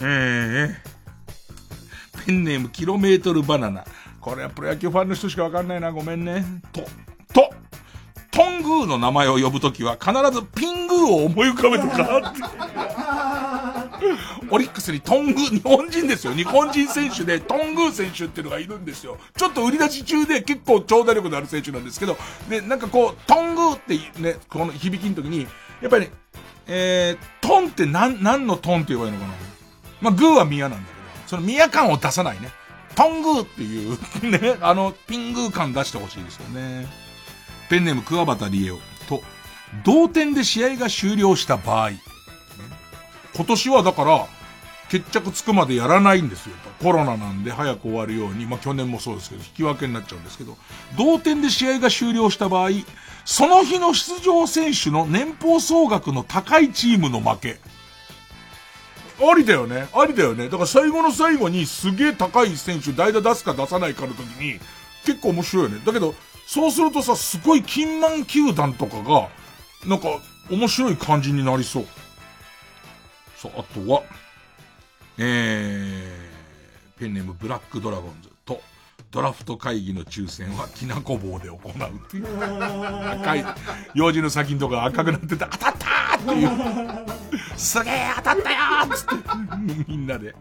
ええーペンネームキロメートルバナナ。これはプロ野球ファンの人しかわかんないな。ごめんね。と、と、トングーの名前を呼ぶときは必ずピングーを思い浮かべてか オリックスにトングー、日本人ですよ。日本人選手でトングー選手っていうのがいるんですよ。ちょっと売り出し中で結構長打力のある選手なんですけど、で、なんかこう、トングーってね、この響きの時に、やっぱり、えー、トンって何、何のトンって言えばいいのかな。まあ、グーは宮なんだその宮感を出さないね。トングーっていう ね、あの、ピングー感出してほしいですよね。ペンネーム桑畑理恵を。と、同点で試合が終了した場合。今年はだから、決着つくまでやらないんですよ。コロナなんで早く終わるように、まあ去年もそうですけど、引き分けになっちゃうんですけど、同点で試合が終了した場合、その日の出場選手の年俸総額の高いチームの負け。ありだよね。ありだよね。だから最後の最後にすげえ高い選手代打出すか出さないかの時に、結構面白いよね。だけど、そうするとさ、すごい金満球団とかが、なんか、面白い感じになりそう。さあ、あとは、えー、ペンネームブラックドラゴンズ、ドラフト会議の抽選はきなこ棒で行うっていう。赤い、用事の先のとこが赤くなってて、当たったーっていう。すげえ当たったよーっつって、みんなで。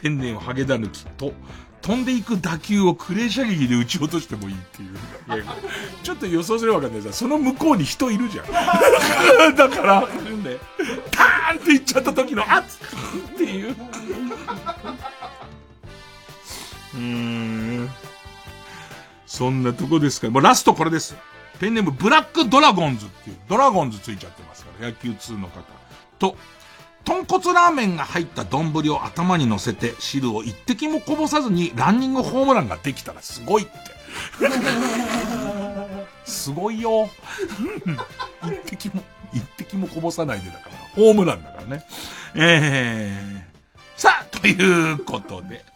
ペンネームハゲダヌキと、飛んでいく打球をクレー射撃で撃ち落としてもいいっていう。ちょっと予想すればわかんないさ、その向こうに人いるじゃん。だから、ね、ターンっていっちゃった時の、あっっていう。うーん。そんなとこですかもうラストこれです。ペンネームブラックドラゴンズっていう、ドラゴンズついちゃってますから、野球通の方。と、豚骨ラーメンが入った丼を頭に乗せて汁を一滴もこぼさずにランニングホームランができたらすごいって。すごいよ。一滴も、一滴もこぼさないでだから。ホームランだからね。えー、さあ、ということで。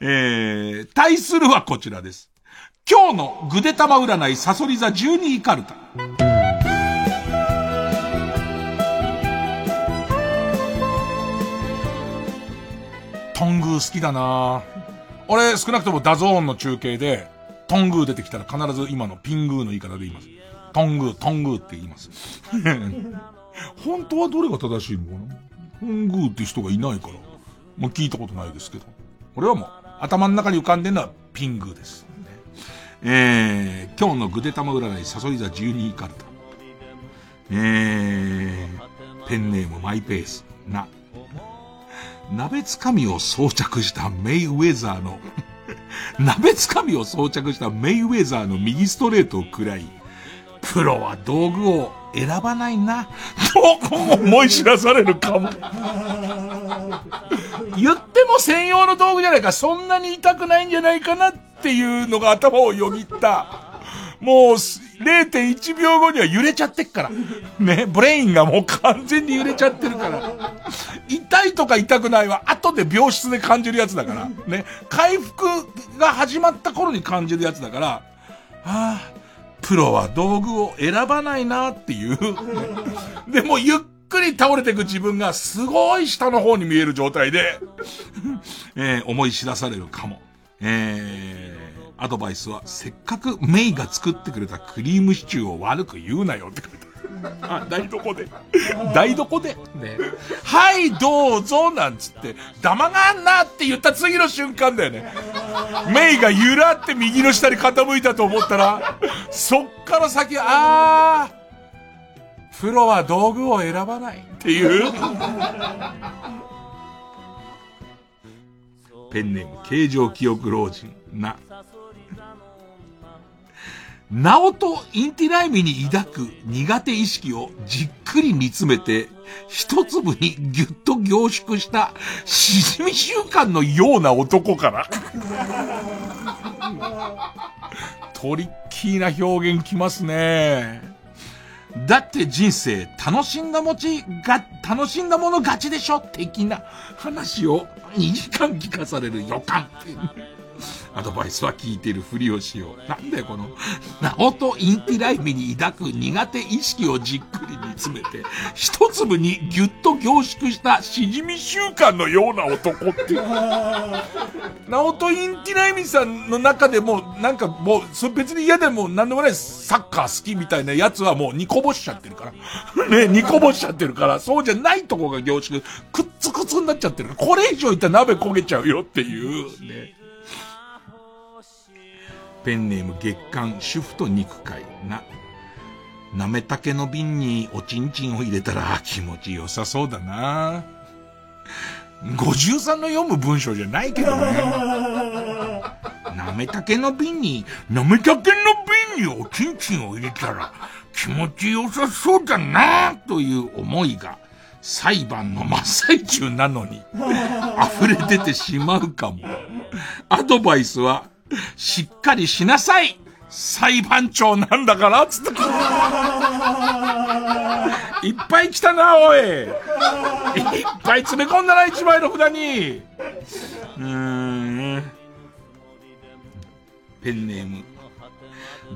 えー、対するはこちらです。今日のぐでたま占いサソリ座12位カルタ。トングー好きだな俺少なくとも DAZN の中継で、トングー出てきたら必ず今のピングーの言い方で言います。トングー、トングーって言います。本当はどれが正しいのかな？トングーって人がいないから。もう聞いたことないですけど。俺はもう頭の中に浮かんでるのはピングです。えー、今日のぐでたま占い、サソリ座12位カルタ。えー、ペンネームマイペース。な。鍋つかみを装着したメイウェザーの 鍋つかみを装着したメイウェザーの右ストレートを食らい、プロは道具を選ばないな、と思い知らされるかも。言っても専用の道具じゃないか、そんなに痛くないんじゃないかなっていうのが頭をよぎった。もう、0.1秒後には揺れちゃってっから。ね、ブレインがもう完全に揺れちゃってるから。痛いとか痛くないは後で病室で感じるやつだから。ね、回復が始まった頃に感じるやつだから、ああ、プロは道具を選ばないなっていう。でもゆっくり倒れていく自分がすごい下の方に見える状態で、えー、思い知らされるかも。えーアドバイスは、せっかくメイが作ってくれたクリームシチューを悪く言うなよって書いてあ、台所で。台所で？ね。はい、どうぞなんつって、ダがあんなって言った次の瞬間だよね。メイが揺らって右の下に傾いたと思ったら、そっから先、あー、プロは道具を選ばないっていう。ペンネーム、形状記憶老人、な。ナオとインティライミに抱く苦手意識をじっくり見つめて、一粒にぎゅっと凝縮したしじみ習慣のような男から。トリッキーな表現きますね。だって人生楽しんだもちが、楽しんだもの勝ちでしょ的な話を2時間聞かされる予感。アドバイスは聞いてるふりをしよう。なんだよ、この、ナオトインティライミに抱く苦手意識をじっくり見つめて、一粒にぎゅっと凝縮したしじみ習慣のような男って。ナオトインティライミさんの中でも、なんかもう、そ別に嫌でもなんでもないサッカー好きみたいなやつはもう煮こぼしちゃってるから。ね、煮こぼしちゃってるから、そうじゃないとこが凝縮、くっつくつになっちゃってる。これ以上いったら鍋焦げちゃうよっていう、ね。ペンネーム月刊主婦と肉会な。なめたけの瓶におちんちんを入れたら気持ちよさそうだな。53の読む文章じゃないけどね。なめたけの瓶に、なめたけの瓶におちんちんを入れたら気持ちよさそうだな、という思いが裁判の真っ最中なのに、溢れ出てしまうかも。アドバイスは、しっかりしなさい裁判長なんだからつって。いっぱい来たな、おい。いっぱい詰め込んだな、一枚の札に。うーん。ペンネーム。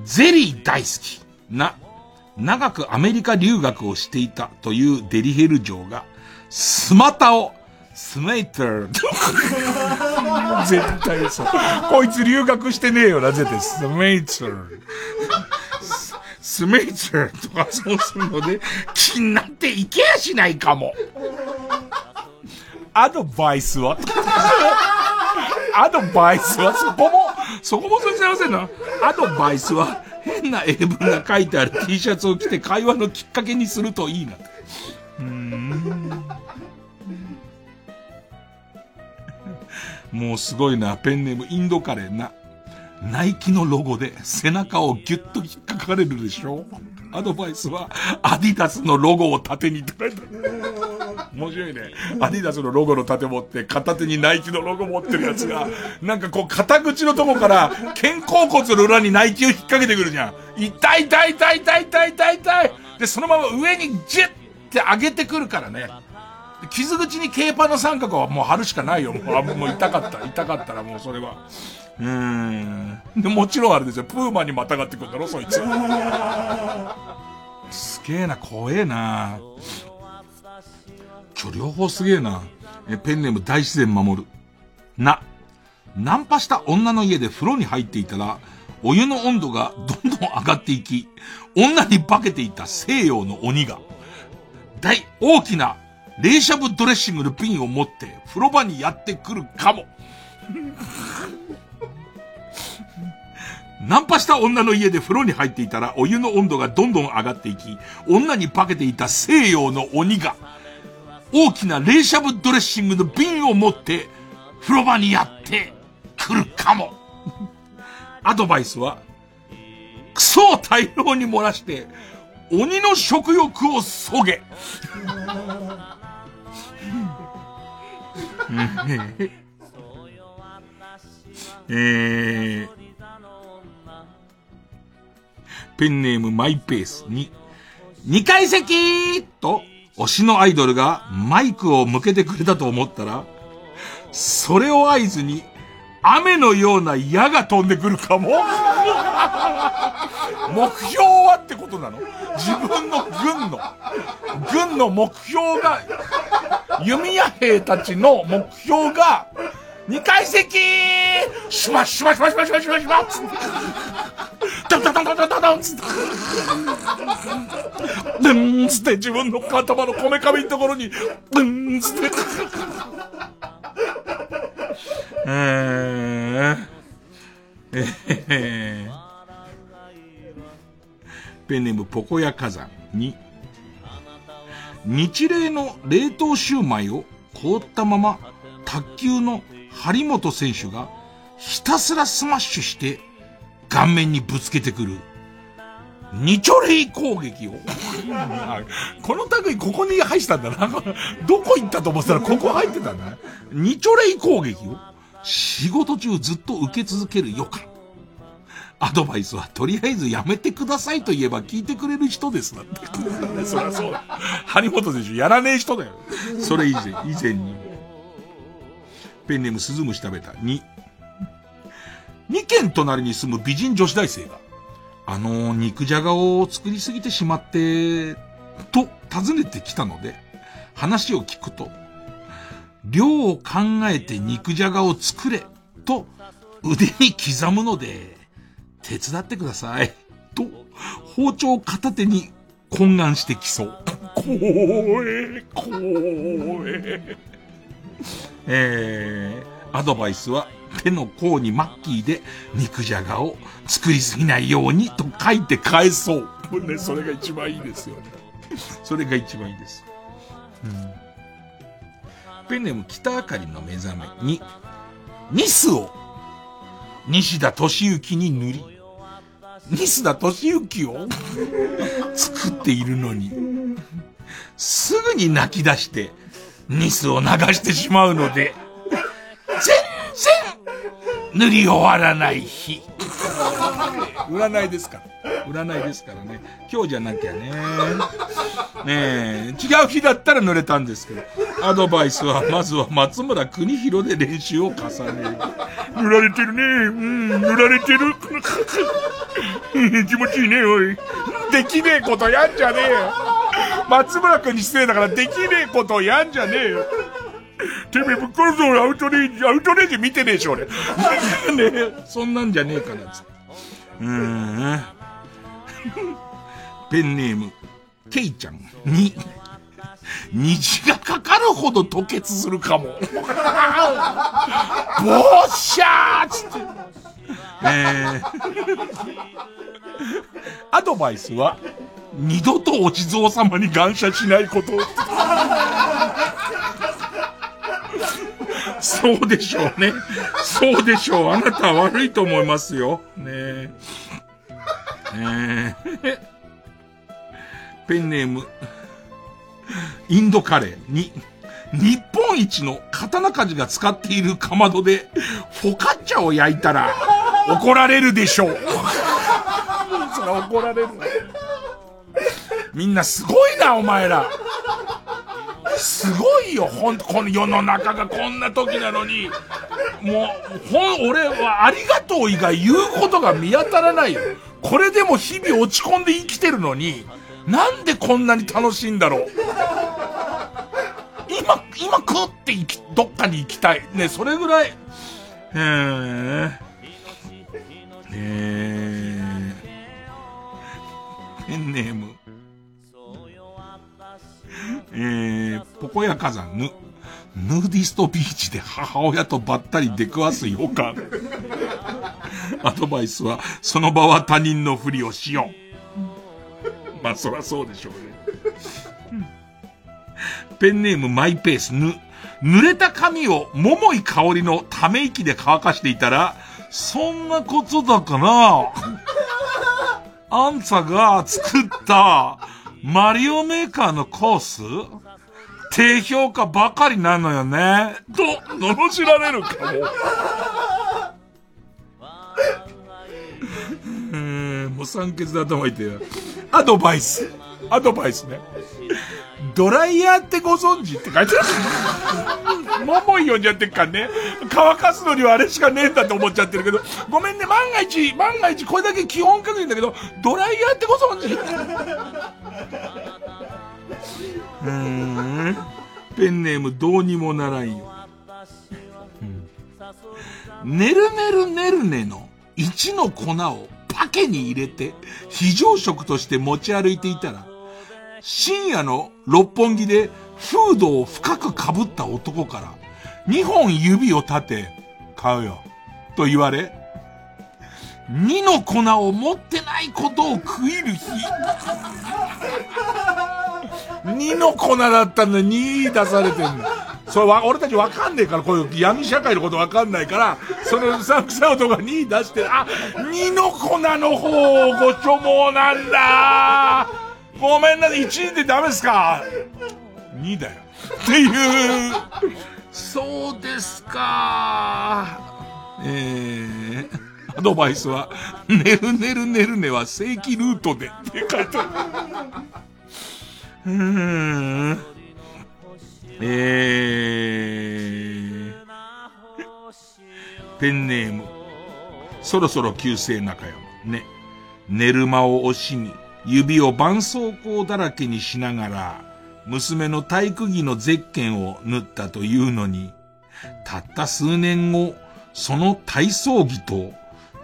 ゼリー大好きな、長くアメリカ留学をしていたというデリヘル嬢が、スマタをスメイター。絶対そう。こいつ留学してねえよな、絶対。スメイター。スメイターとかそうするので、気になっていけやしないかも。アドバイスは？アドバイスは？そこも、そこもそれすいませんな。アドバイスは？変な英文が書いてある T シャツを着て会話のきっかけにするといいな。うーん。もうすごいな、ペンネームインドカレーな。ナイキのロゴで背中をギュッと引っかかれるでしょ？アドバイスは、アディダスのロゴを縦にって書いてある。面白いね。アディダスのロゴの縦持って、片手にナイキのロゴ持ってるやつが、なんかこう、肩口のとこから、肩甲骨の裏にナイキを引っ掛けてくるじゃん。痛い痛い痛い痛い痛い痛い痛い。で、そのまま上にジュッって上げてくるからね。傷口にケーパーの三角はもう貼るしかないよ。もう、もう痛かった。痛かったらもうそれは。うーん。で、もちろんあれですよ。プーマにまたがってくんだろ、そいつ。すげえな、怖えな。今日両方すげえな。え、ペンネーム大自然守る。な。ナンパした女の家で風呂に入っていたら、お湯の温度がどんどん上がっていき、女に化けていた西洋の鬼が、大、大きな冷しゃぶドレッシングの瓶を持って風呂場にやってくるかも。ナンパした女の家で風呂に入っていたらお湯の温度がどんどん上がっていき、女に化けていた西洋の鬼が、大きな冷しゃぶドレッシングの瓶を持って風呂場にやってくるかも。アドバイスは、クソを大量に漏らして、鬼の食欲をそげ。えー、ペンネームマイペースに、二階席と推しのアイドルがマイクを向けてくれたと思ったら、それを合図に雨のような矢が飛んでくるかも 目標はってことなの？自分の軍の、軍の目標が、弓矢兵たちの目標が、二階席シュワシュワシュワシュワシュワシュワシュワつって。ドンドンドンドンドンドンつって。ドンつって自分の頭のこめかみのところに、ドンつって。えー、えー、ペンネームポコヤ火山に、ニチレイの冷凍シューマイを凍ったまま、卓球の張本選手がひたすらスマッシュして顔面にぶつけてくる。ニチョレイ攻撃を。この類ここに入ってたんだな。どこ行ったと思ってたらここ入ってたんだ。ニチョレイ攻撃を仕事中ずっと受け続ける予感。アドバイスはとりあえずやめてくださいと言えば聞いてくれる人ですなんて。そりゃそうだ。張本選手やらねえ人だよ。それ以前、以前に。ペンネームスズムシ食べた。2。2軒隣に住む美人女子大生が、あの肉じゃがを作りすぎてしまって、と尋ねてきたので、話を聞くと、量を考えて肉じゃがを作れ、と腕に刻むので、手伝ってください。と、包丁片手に懇願してきそう。こえ、こえ。えー、アドバイスは、手の甲にマッキーで肉じゃがを作りすぎないようにと書いて返そう。ね、それが一番いいですよね。それが一番いいです。うん、ペンネーム北あかりの目覚めに、ニスを西田敏行に塗り、西田敏行を 作っているのに、すぐに泣き出して、ニスを流してしまうので、全塗り終わらない日。占いですか？ら。占いですからね。今日じゃなきゃね。ねえ、違う日だったら濡れたんですけど。アドバイスは、まずは松村邦弘で練習を重ねる。塗られてるね。うん、塗られてる。気持ちいいね、おい。できねえことやんじゃねえよ。松村君に失礼だからできねえことやんじゃねえよ。てめえぶっ殺すアウトレイジ、アウトレイジ見てねえし、俺。ねえ、そんなんじゃねえかな、つって。うーん。ペンネーム、ケイちゃんに、虹がかかるほど吐血するかも。ボッシャーつって。えー、アドバイスは、二度とお地蔵様に感謝しないこと。そうでしょうね。そうでしょう。あなたは悪いと思いますよ。ねえ。ねえ。ペンネーム、インドカレーに、日本一の刀鍛冶が使っているかまどで、フォカッチャを焼いたら、怒られるでしょう。それ怒られる。みんなすごいな、お前ら。すごいよ、ほんと、この世の中がこんな時なのに、もう、ほん、俺はありがとう以外言うことが見当たらないよ。これでも日々落ち込んで生きてるのに、なんでこんなに楽しいんだろう。今、今食って行き、どっかに行きたい。ね、それぐらい。へー。え、ペンネーム。えー、ポコヤ火山ぬ、ヌーディストビーチで母親とばったり出くわす予感。アドバイスは、その場は他人のふりをしよう。まあ、そらそうでしょうね。ペンネームマイペースぬ、濡れた髪を桃井香りのため息で乾かしていたら、そんなことだから、あんたが作ったマリオメーカーのコース？低評価ばかりなのよね。と、罵られるかも。う ん、もう酸欠で頭痛いて。アドバイス。アドバイスね。ドライヤーってご存知って書いてある。ももい読んじゃってっからね。乾かすのにはあれしかねえんだと思っちゃってるけど、ごめんね、万が一、万が一これだけ基本確認だけど、ドライヤーってご存知うーん。ペンネームどうにもならんよ。うん、ねるねるねるねの1の粉をパケに入れて非常食として持ち歩いていたら、深夜の六本木でフードを深く被った男から2本指を立て、買うよ。と言われ、2の粉を持ってないことを食いる日。2の粉だったんだ、2出されてんの。それは、俺たちわかんねえから、こういう闇社会のことわかんないから、そのうさくさ男が2出して、あ、2の粉の方をごちょもうなんだごめんなさい、1位でダメですか ?2 だよ。っていう、そうですかえー、アドバイスは、ねるねるねるねは正規ルートでって書いてある。うーん。えー、ペンネーム。そろそろ旧姓仲山。ね。寝る間を惜しみ、指を絆創膏だらけにしながら、娘の体育着のゼッケンを縫ったというのに、たった数年後、その体操着と、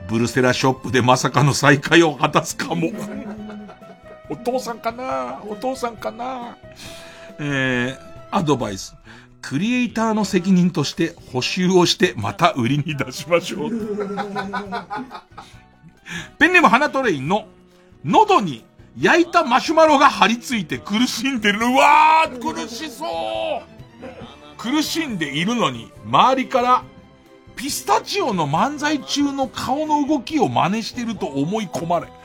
ブルセラショップでまさかの再会を果たすかも。お父さんかな？お父さんかな？えー、アドバイス。クリエイターの責任として補修をしてまた売りに出しましょう。ペンネーム花トレインの喉に焼いたマシュマロが張り付いて苦しんでる。うわー苦しそう苦しんでいるのに周りからピスタチオの漫才中の顔の動きを真似してると思い込まれ。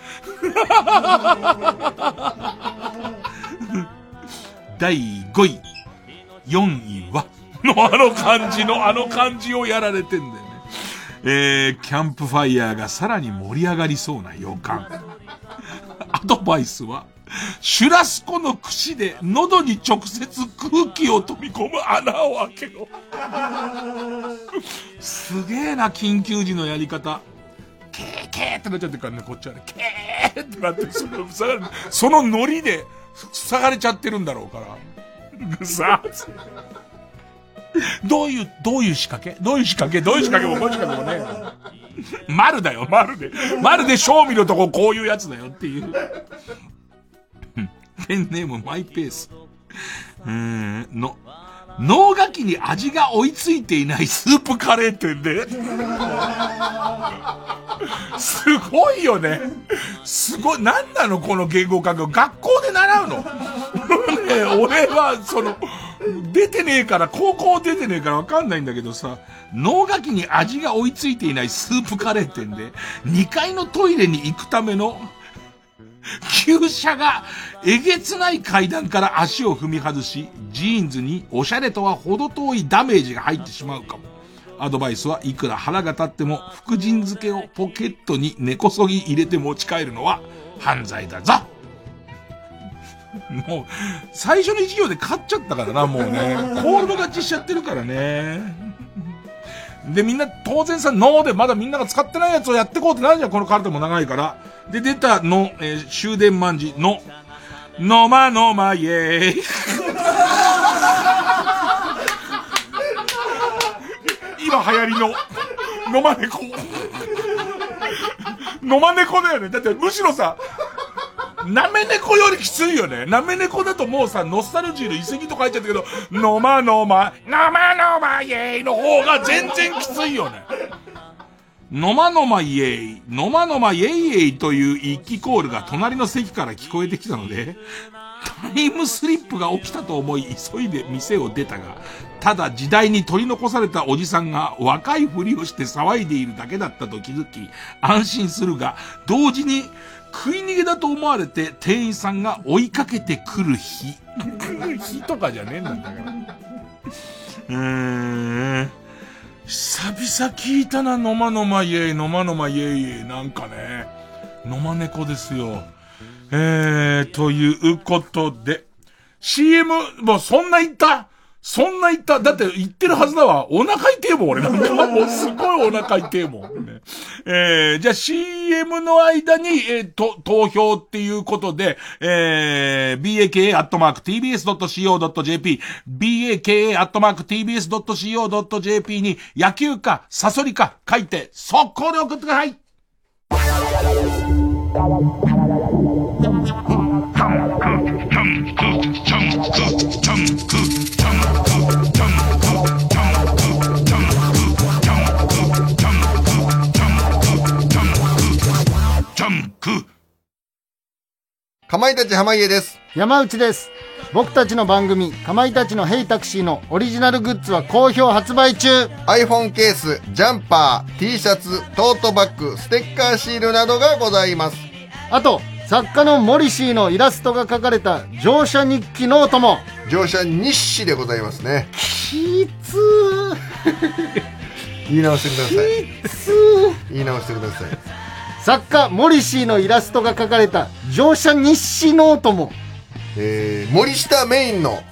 第5位、4位は、のあの感じの、あの感じをやられてんだよね。えー、キャンプファイヤーがさらに盛り上がりそうな予感。アドバイスは、シュラスコの串で喉に直接空気を飛び込む穴を開けろ。すげえな、緊急時のやり方。ケーケーってなっちゃってるからね、こっちはね。ケーってなって、その、塞がれ、そのノリで、塞がれちゃってるんだろうから。ぐ さ どういう、どういう仕掛け？どういう仕掛け？どういう仕掛けももしかしてもね。丸だよ、丸で。丸で賞味のとここういうやつだよっていう。ペンネームマイペース。うーん、の、脳ガキに味が追いついていないスープカレー店で。すごいよね。すごい。なんなのこの言語感覚。学校で習うのね俺は、その、出てねえから、高校出てねえからわかんないんだけどさ、脳ガキに味が追いついていないスープカレー店で、2階のトイレに行くための、旧車がえげつない階段から足を踏み外し、ジーンズにおしゃれとは程遠いダメージが入ってしまうかも。アドバイスはいくら腹が立っても、福神漬けをポケットに根こそぎ入れて持ち帰るのは犯罪だぞもう、最初の授業で勝っちゃったからな、もうね。コールド勝ちしちゃってるからね。で、みんな、当然さ、脳でまだみんなが使ってないやつをやってこうってなるじゃん、このカルテも長いから。で、出たの、えー、終電万事の、のまのまイェーイ。今流行りの、のま猫。のま猫だよね。だってむしろさ、なめ猫よりきついよね。なめ猫だともうさ、ノスタルジーの遺跡とか入っちゃったけど、のまのま、のまのまイェーイの方が全然きついよね。のまのまイエイ、のまのまイエイエイという一気コールが隣の席から聞こえてきたので、タイムスリップが起きたと思い急いで店を出たが、ただ時代に取り残されたおじさんが若いふりをして騒いでいるだけだったと気づき、安心するが、同時に食い逃げだと思われて店員さんが追いかけてくる日。来る日とかじゃねえんだから。うーん。久々聞いたな、のまのまイエイ、のまのまイエイイエイ、なんかね。のま猫ですよ。えー、ということで、CM、もうそんな言った？そんな言った。だって言ってるはずだわ。お腹痛えもん、俺なんか。もうすごいお腹痛えもん。ね、えー、じゃあ CM の間に、えー、と、投票っていうことで、えー、baka.tbs.co.jp、baka.tbs.co.jp に野球か、サソリか書いて、速攻で送ってください。まいたち濱家です。山内です。僕たちの番組、かまいたちのヘイタクシーのオリジナルグッズは好評発売中 iPhone ケース、ジャンパー、T シャツ、トートバッグ、ステッカーシールなどがございます。あと、作家のモリシーのイラストが描かれた乗車日記ノートも乗車日誌でございますね。きつー 言い直してください。きつー言い直してください。作家モリシーのイラストが描かれた乗車日誌ノートも。えー、森下メインの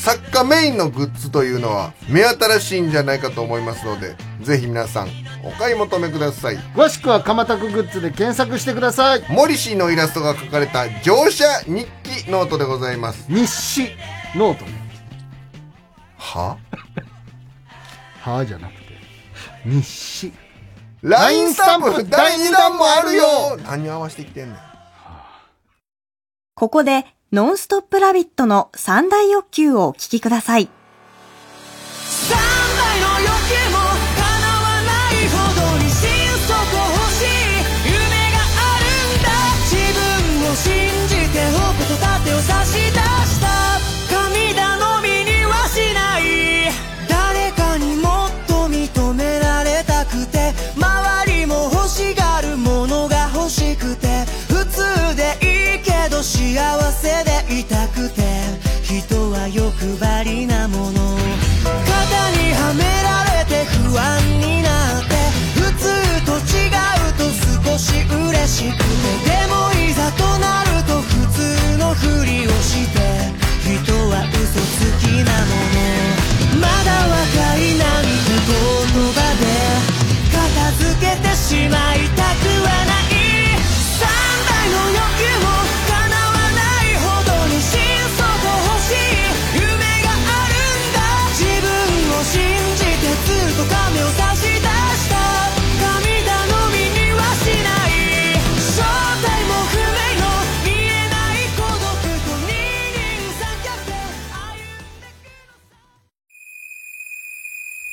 作家メインのグッズというのは目新しいんじゃないかと思いますので、ぜひ皆さんお買い求めください。詳しくはかまタクグッズで検索してください。モリシーのイラストが描かれた乗車日記ノートでございます。日誌ノート。は？は？じゃなくて日誌 ?LINE スタンプ第2弾もあるよ何合わせてきてんねん。ここで、ノンストップラビットの三大欲求をお聞きください。三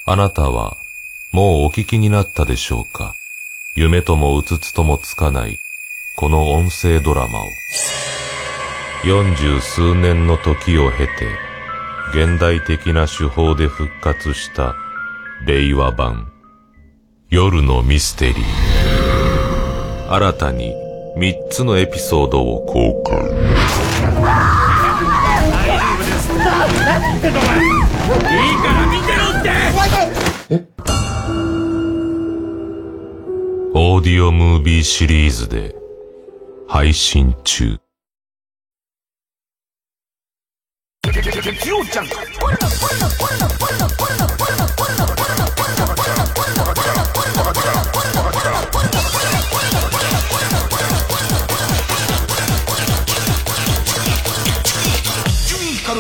あなたは、もうお聞きになったでしょうか？夢ともうつつともつかない、この音声ドラマを。四十数年の時を経て、現代的な手法で復活した、令和版、夜のミステリー。新たに、三つのエピソードを公開。何言ってんのお前いいからオーディオムービーシリーズで配信中。月曜ジャンク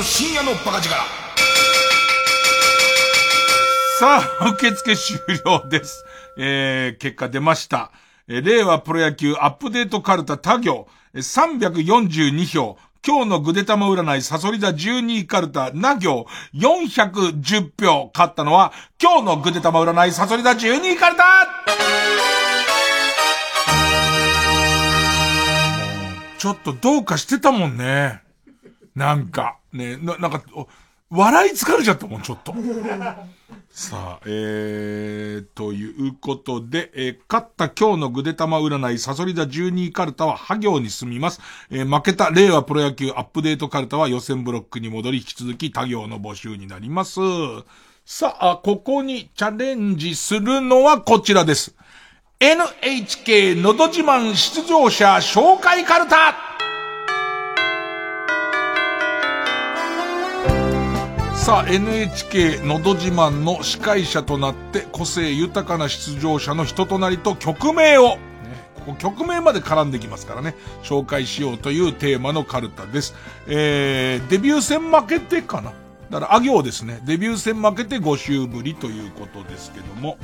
深夜のバカ力。さあ、受付終了です。えー、結果出ました。えー令和プロ野球アップデートカルタ他行、えー342票。今日のぐでたま占いサソリ座12位カルタな行410票。勝ったのは今日のぐでたま占いサソリ座12位カルタちょっとどうかしてたもんね。なんか、ね、な、なんか、笑い疲れちゃったもん、ちょっと。さあ、えー、ということで、えー勝った今日のぐでたま占い、サソリ座12位カルタはハ行に進みます。えー負けた令和プロ野球アップデートカルタは予選ブロックに戻り、引き続き他行の募集になります。さあ、ここにチャレンジするのはこちらです。NHK のど自慢出場者紹介カルタさあ、NHK のど自慢の司会者となって個性豊かな出場者の人となりと曲名を、ね、ここ曲名まで絡んできますからね、紹介しようというテーマのカルタです。えー、デビュー戦負けてかなだから、あ行ですね。デビュー戦負けて5週ぶりということですけども、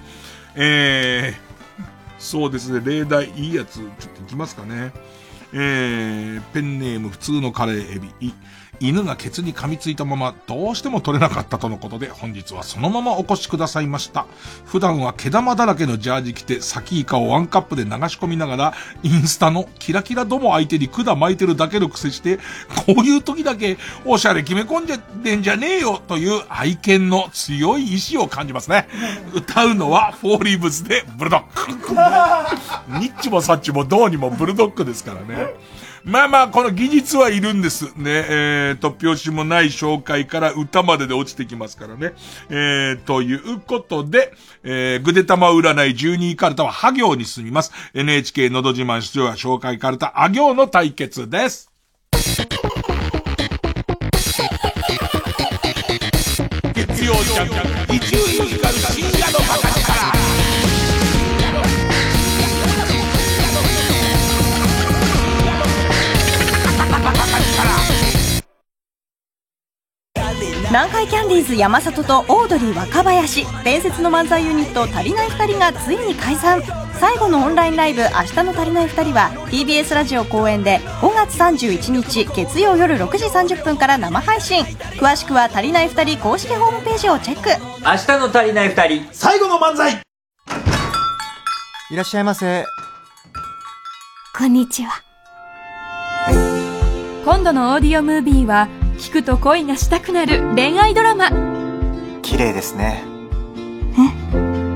えー、そうですね、例題いいやつ、ちょっといきますかね。えー、ペンネーム普通のカレーエビ。犬がケツに噛みついたままどうしても取れなかったとのことで本日はそのままお越しくださいました。普段は毛玉だらけのジャージ着てサキイカをワンカップで流し込みながらインスタのキラキラども相手に管巻いてるだけの癖してこういう時だけおしゃれ決め込んじゃってんじゃねえよという愛犬の強い意志を感じますね。歌うのはフォーリーブスでブルドッグ。ニッチもサッチもどうにもブルドッグですからね。まあまあ、この技術はいるんです。ね、えー、突拍子もない紹介から歌までで落ちてきますからね。えー、ということで、えー、ぐでたま占い12位カルタはハ行に進みます。NHK のど自慢出場者紹介カルタ、あ行の対決です。月曜ジャンク、伊集院光る深夜の南海キャンディーズ山里とオードリー若林伝説の漫才ユニット足りない2人がついに解散。最後のオンラインライブ「明日の足りない2人」は TBS ラジオ公演で5月31日月曜夜6時30分から生配信。詳しくは足りない2人公式ホームページをチェック。明日の足りない二人最後の漫才。いらっしゃいませ。こんにちは。今度のオーディオムービーは聞くと恋がしたくなる恋愛ドラマ。綺麗ですね。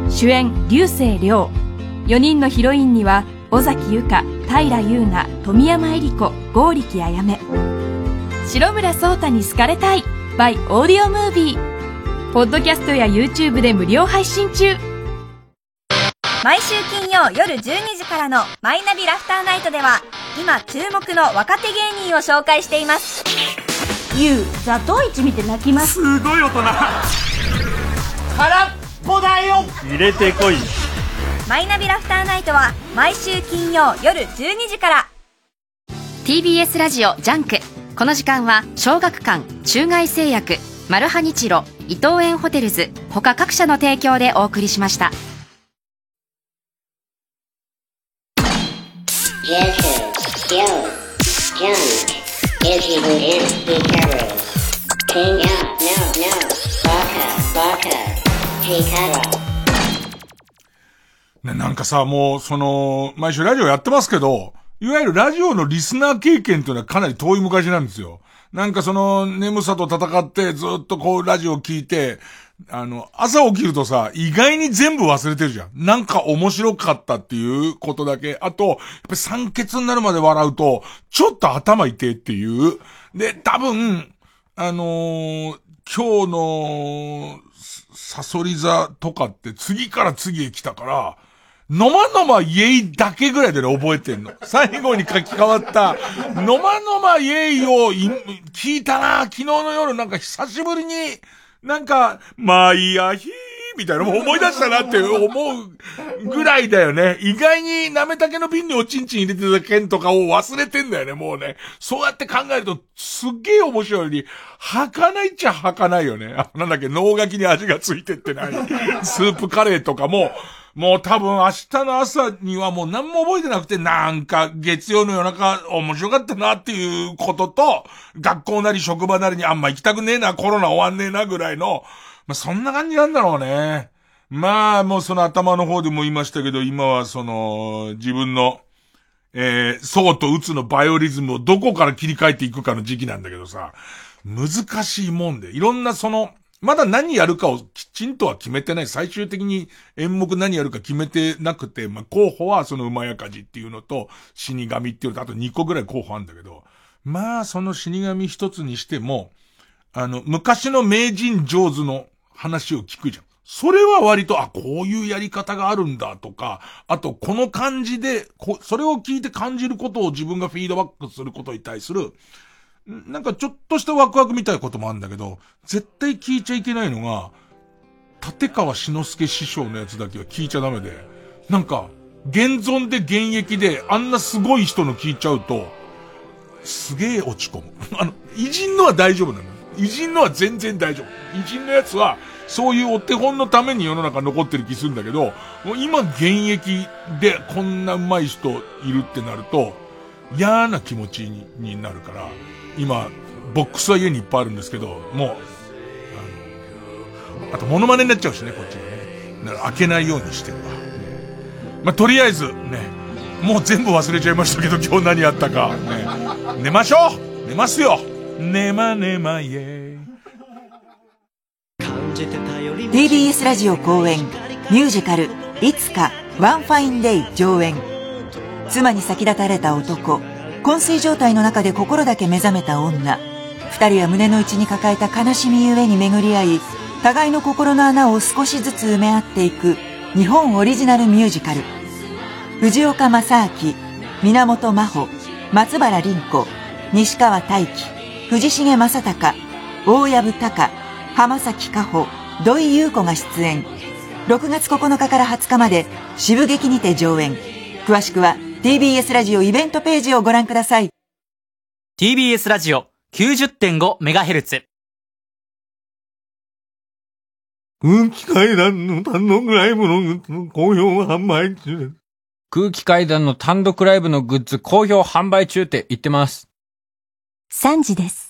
主演流星涼。4人のヒロインには尾崎由香平優奈富山恵里子剛力あやめ白村颯太に好かれたい。by オーディオムービー。ポッドキャストや YouTube で無料配信中。毎週金曜夜12時からの「マイナビラフターナイト」では今注目の若手芸人を紹介していますゆうザトウイチ見て泣きます。すごい大人。空っぽだよ。入れてこい。マイナビラフターナイトは毎週金曜夜12時から。TBS ラジオ JUNK。この時間は小学館中外製薬マルハニチロ伊藤園ホテルズ他各社の提供でお送りしました。Junk, junk, ね、なんかさ、もう、その、毎週ラジオやってますけど、いわゆるラジオのリスナー経験というのはかなり遠い昔なんですよ。なんかその、眠さと戦ってずっとこうラジオを聞いて、あの、朝起きるとさ、意外に全部忘れてるじゃん。なんか面白かったっていうことだけ。あと、やっぱ酸欠になるまで笑うと、ちょっと頭痛いっていう。で、多分、あのー今日の、サソリ座とかって次から次へ来たから、のまのまイエイだけぐらいでね、覚えてんの。最後に書き換わった、のまのまイエイを聞いたな昨日の夜なんか久しぶりに、なんか、まあいいや、ひー、みたいなのも思い出したなって 思うぐらいだよね。意外になめたけの瓶におちんちん入れてた件とかを忘れてんだよね、もうね。そうやって考えると、すっげえ面白いのに、吐かないっちゃ吐かないよね。あ、なんだっけ、脳書きに味がついてってない。スープカレーとかも、もう多分明日の朝にはもう何も覚えてなくて、なんか月曜の夜中面白かったなっていうことと、学校なり職場なりにあんま行きたくねえな、コロナ終わんねえなぐらいの、まあそんな感じなんだろうね。まあもうその頭の方でも言いましたけど、今はその自分の、えー、そうと打つのバイオリズムをどこから切り替えていくかの時期なんだけどさ、難しいもんで、いろんなその、まだ何やるかをきちんとは決めてない。最終的に演目何やるか決めてなくて、まあ、候補はその馬やかじっていうのと、死神っていうのと、あと2個ぐらい候補あるんだけど、まあ、その死神一つにしても、あの、昔の名人上手の話を聞くじゃん。それは割と、あ、こういうやり方があるんだとか、あと、この感じで、こそれを聞いて感じることを自分がフィードバックすることに対する、なんかちょっとしたワクワクみたいなこともあるんだけど、絶対聞いちゃいけないのが、立川志の輔師匠のやつだけは聞いちゃダメで、なんか、現存で現役であんなすごい人の聞いちゃうと、すげえ落ち込む。あの、偉人のは大丈夫なの。偉人のは全然大丈夫。偉人のやつは、そういうお手本のために世の中残ってる気するんだけど、もう今現役でこんな上手い人いるってなると、嫌な気持ちになるから、今、ボックスは家にいっぱいあるんですけど、もう、あの、あとモノマネになっちゃうしね、こっちがね。だから開けないようにしてるわ。まあ、とりあえず、ね、もう全部忘れちゃいましたけど、今日何やったか。ね、寝ましょう。寝ますよ。寝ま寝まイエ TBS ラジオ公演ミュージカル「いつかワンファインデイ」上演。妻に先立たれた男昏睡状態の中で心だけ目覚めた女。二人は胸の内に抱えた悲しみゆえに巡り合い互いの心の穴を少しずつ埋め合っていく日本オリジナルミュージカル。藤岡正明源真帆松原凛子西川大輝藤重正隆大藪隆浜崎加穂土井優子が出演。6月9日から20日まで渋劇にて上演。詳しくは TBS ラジオイベントページをご覧ください TBS ラジオ 90.5MHz 空気階段の単独ライブのグッズの好評販売中です。空気階段の単独ライブのグッズ好評販売中って言ってます。3時です。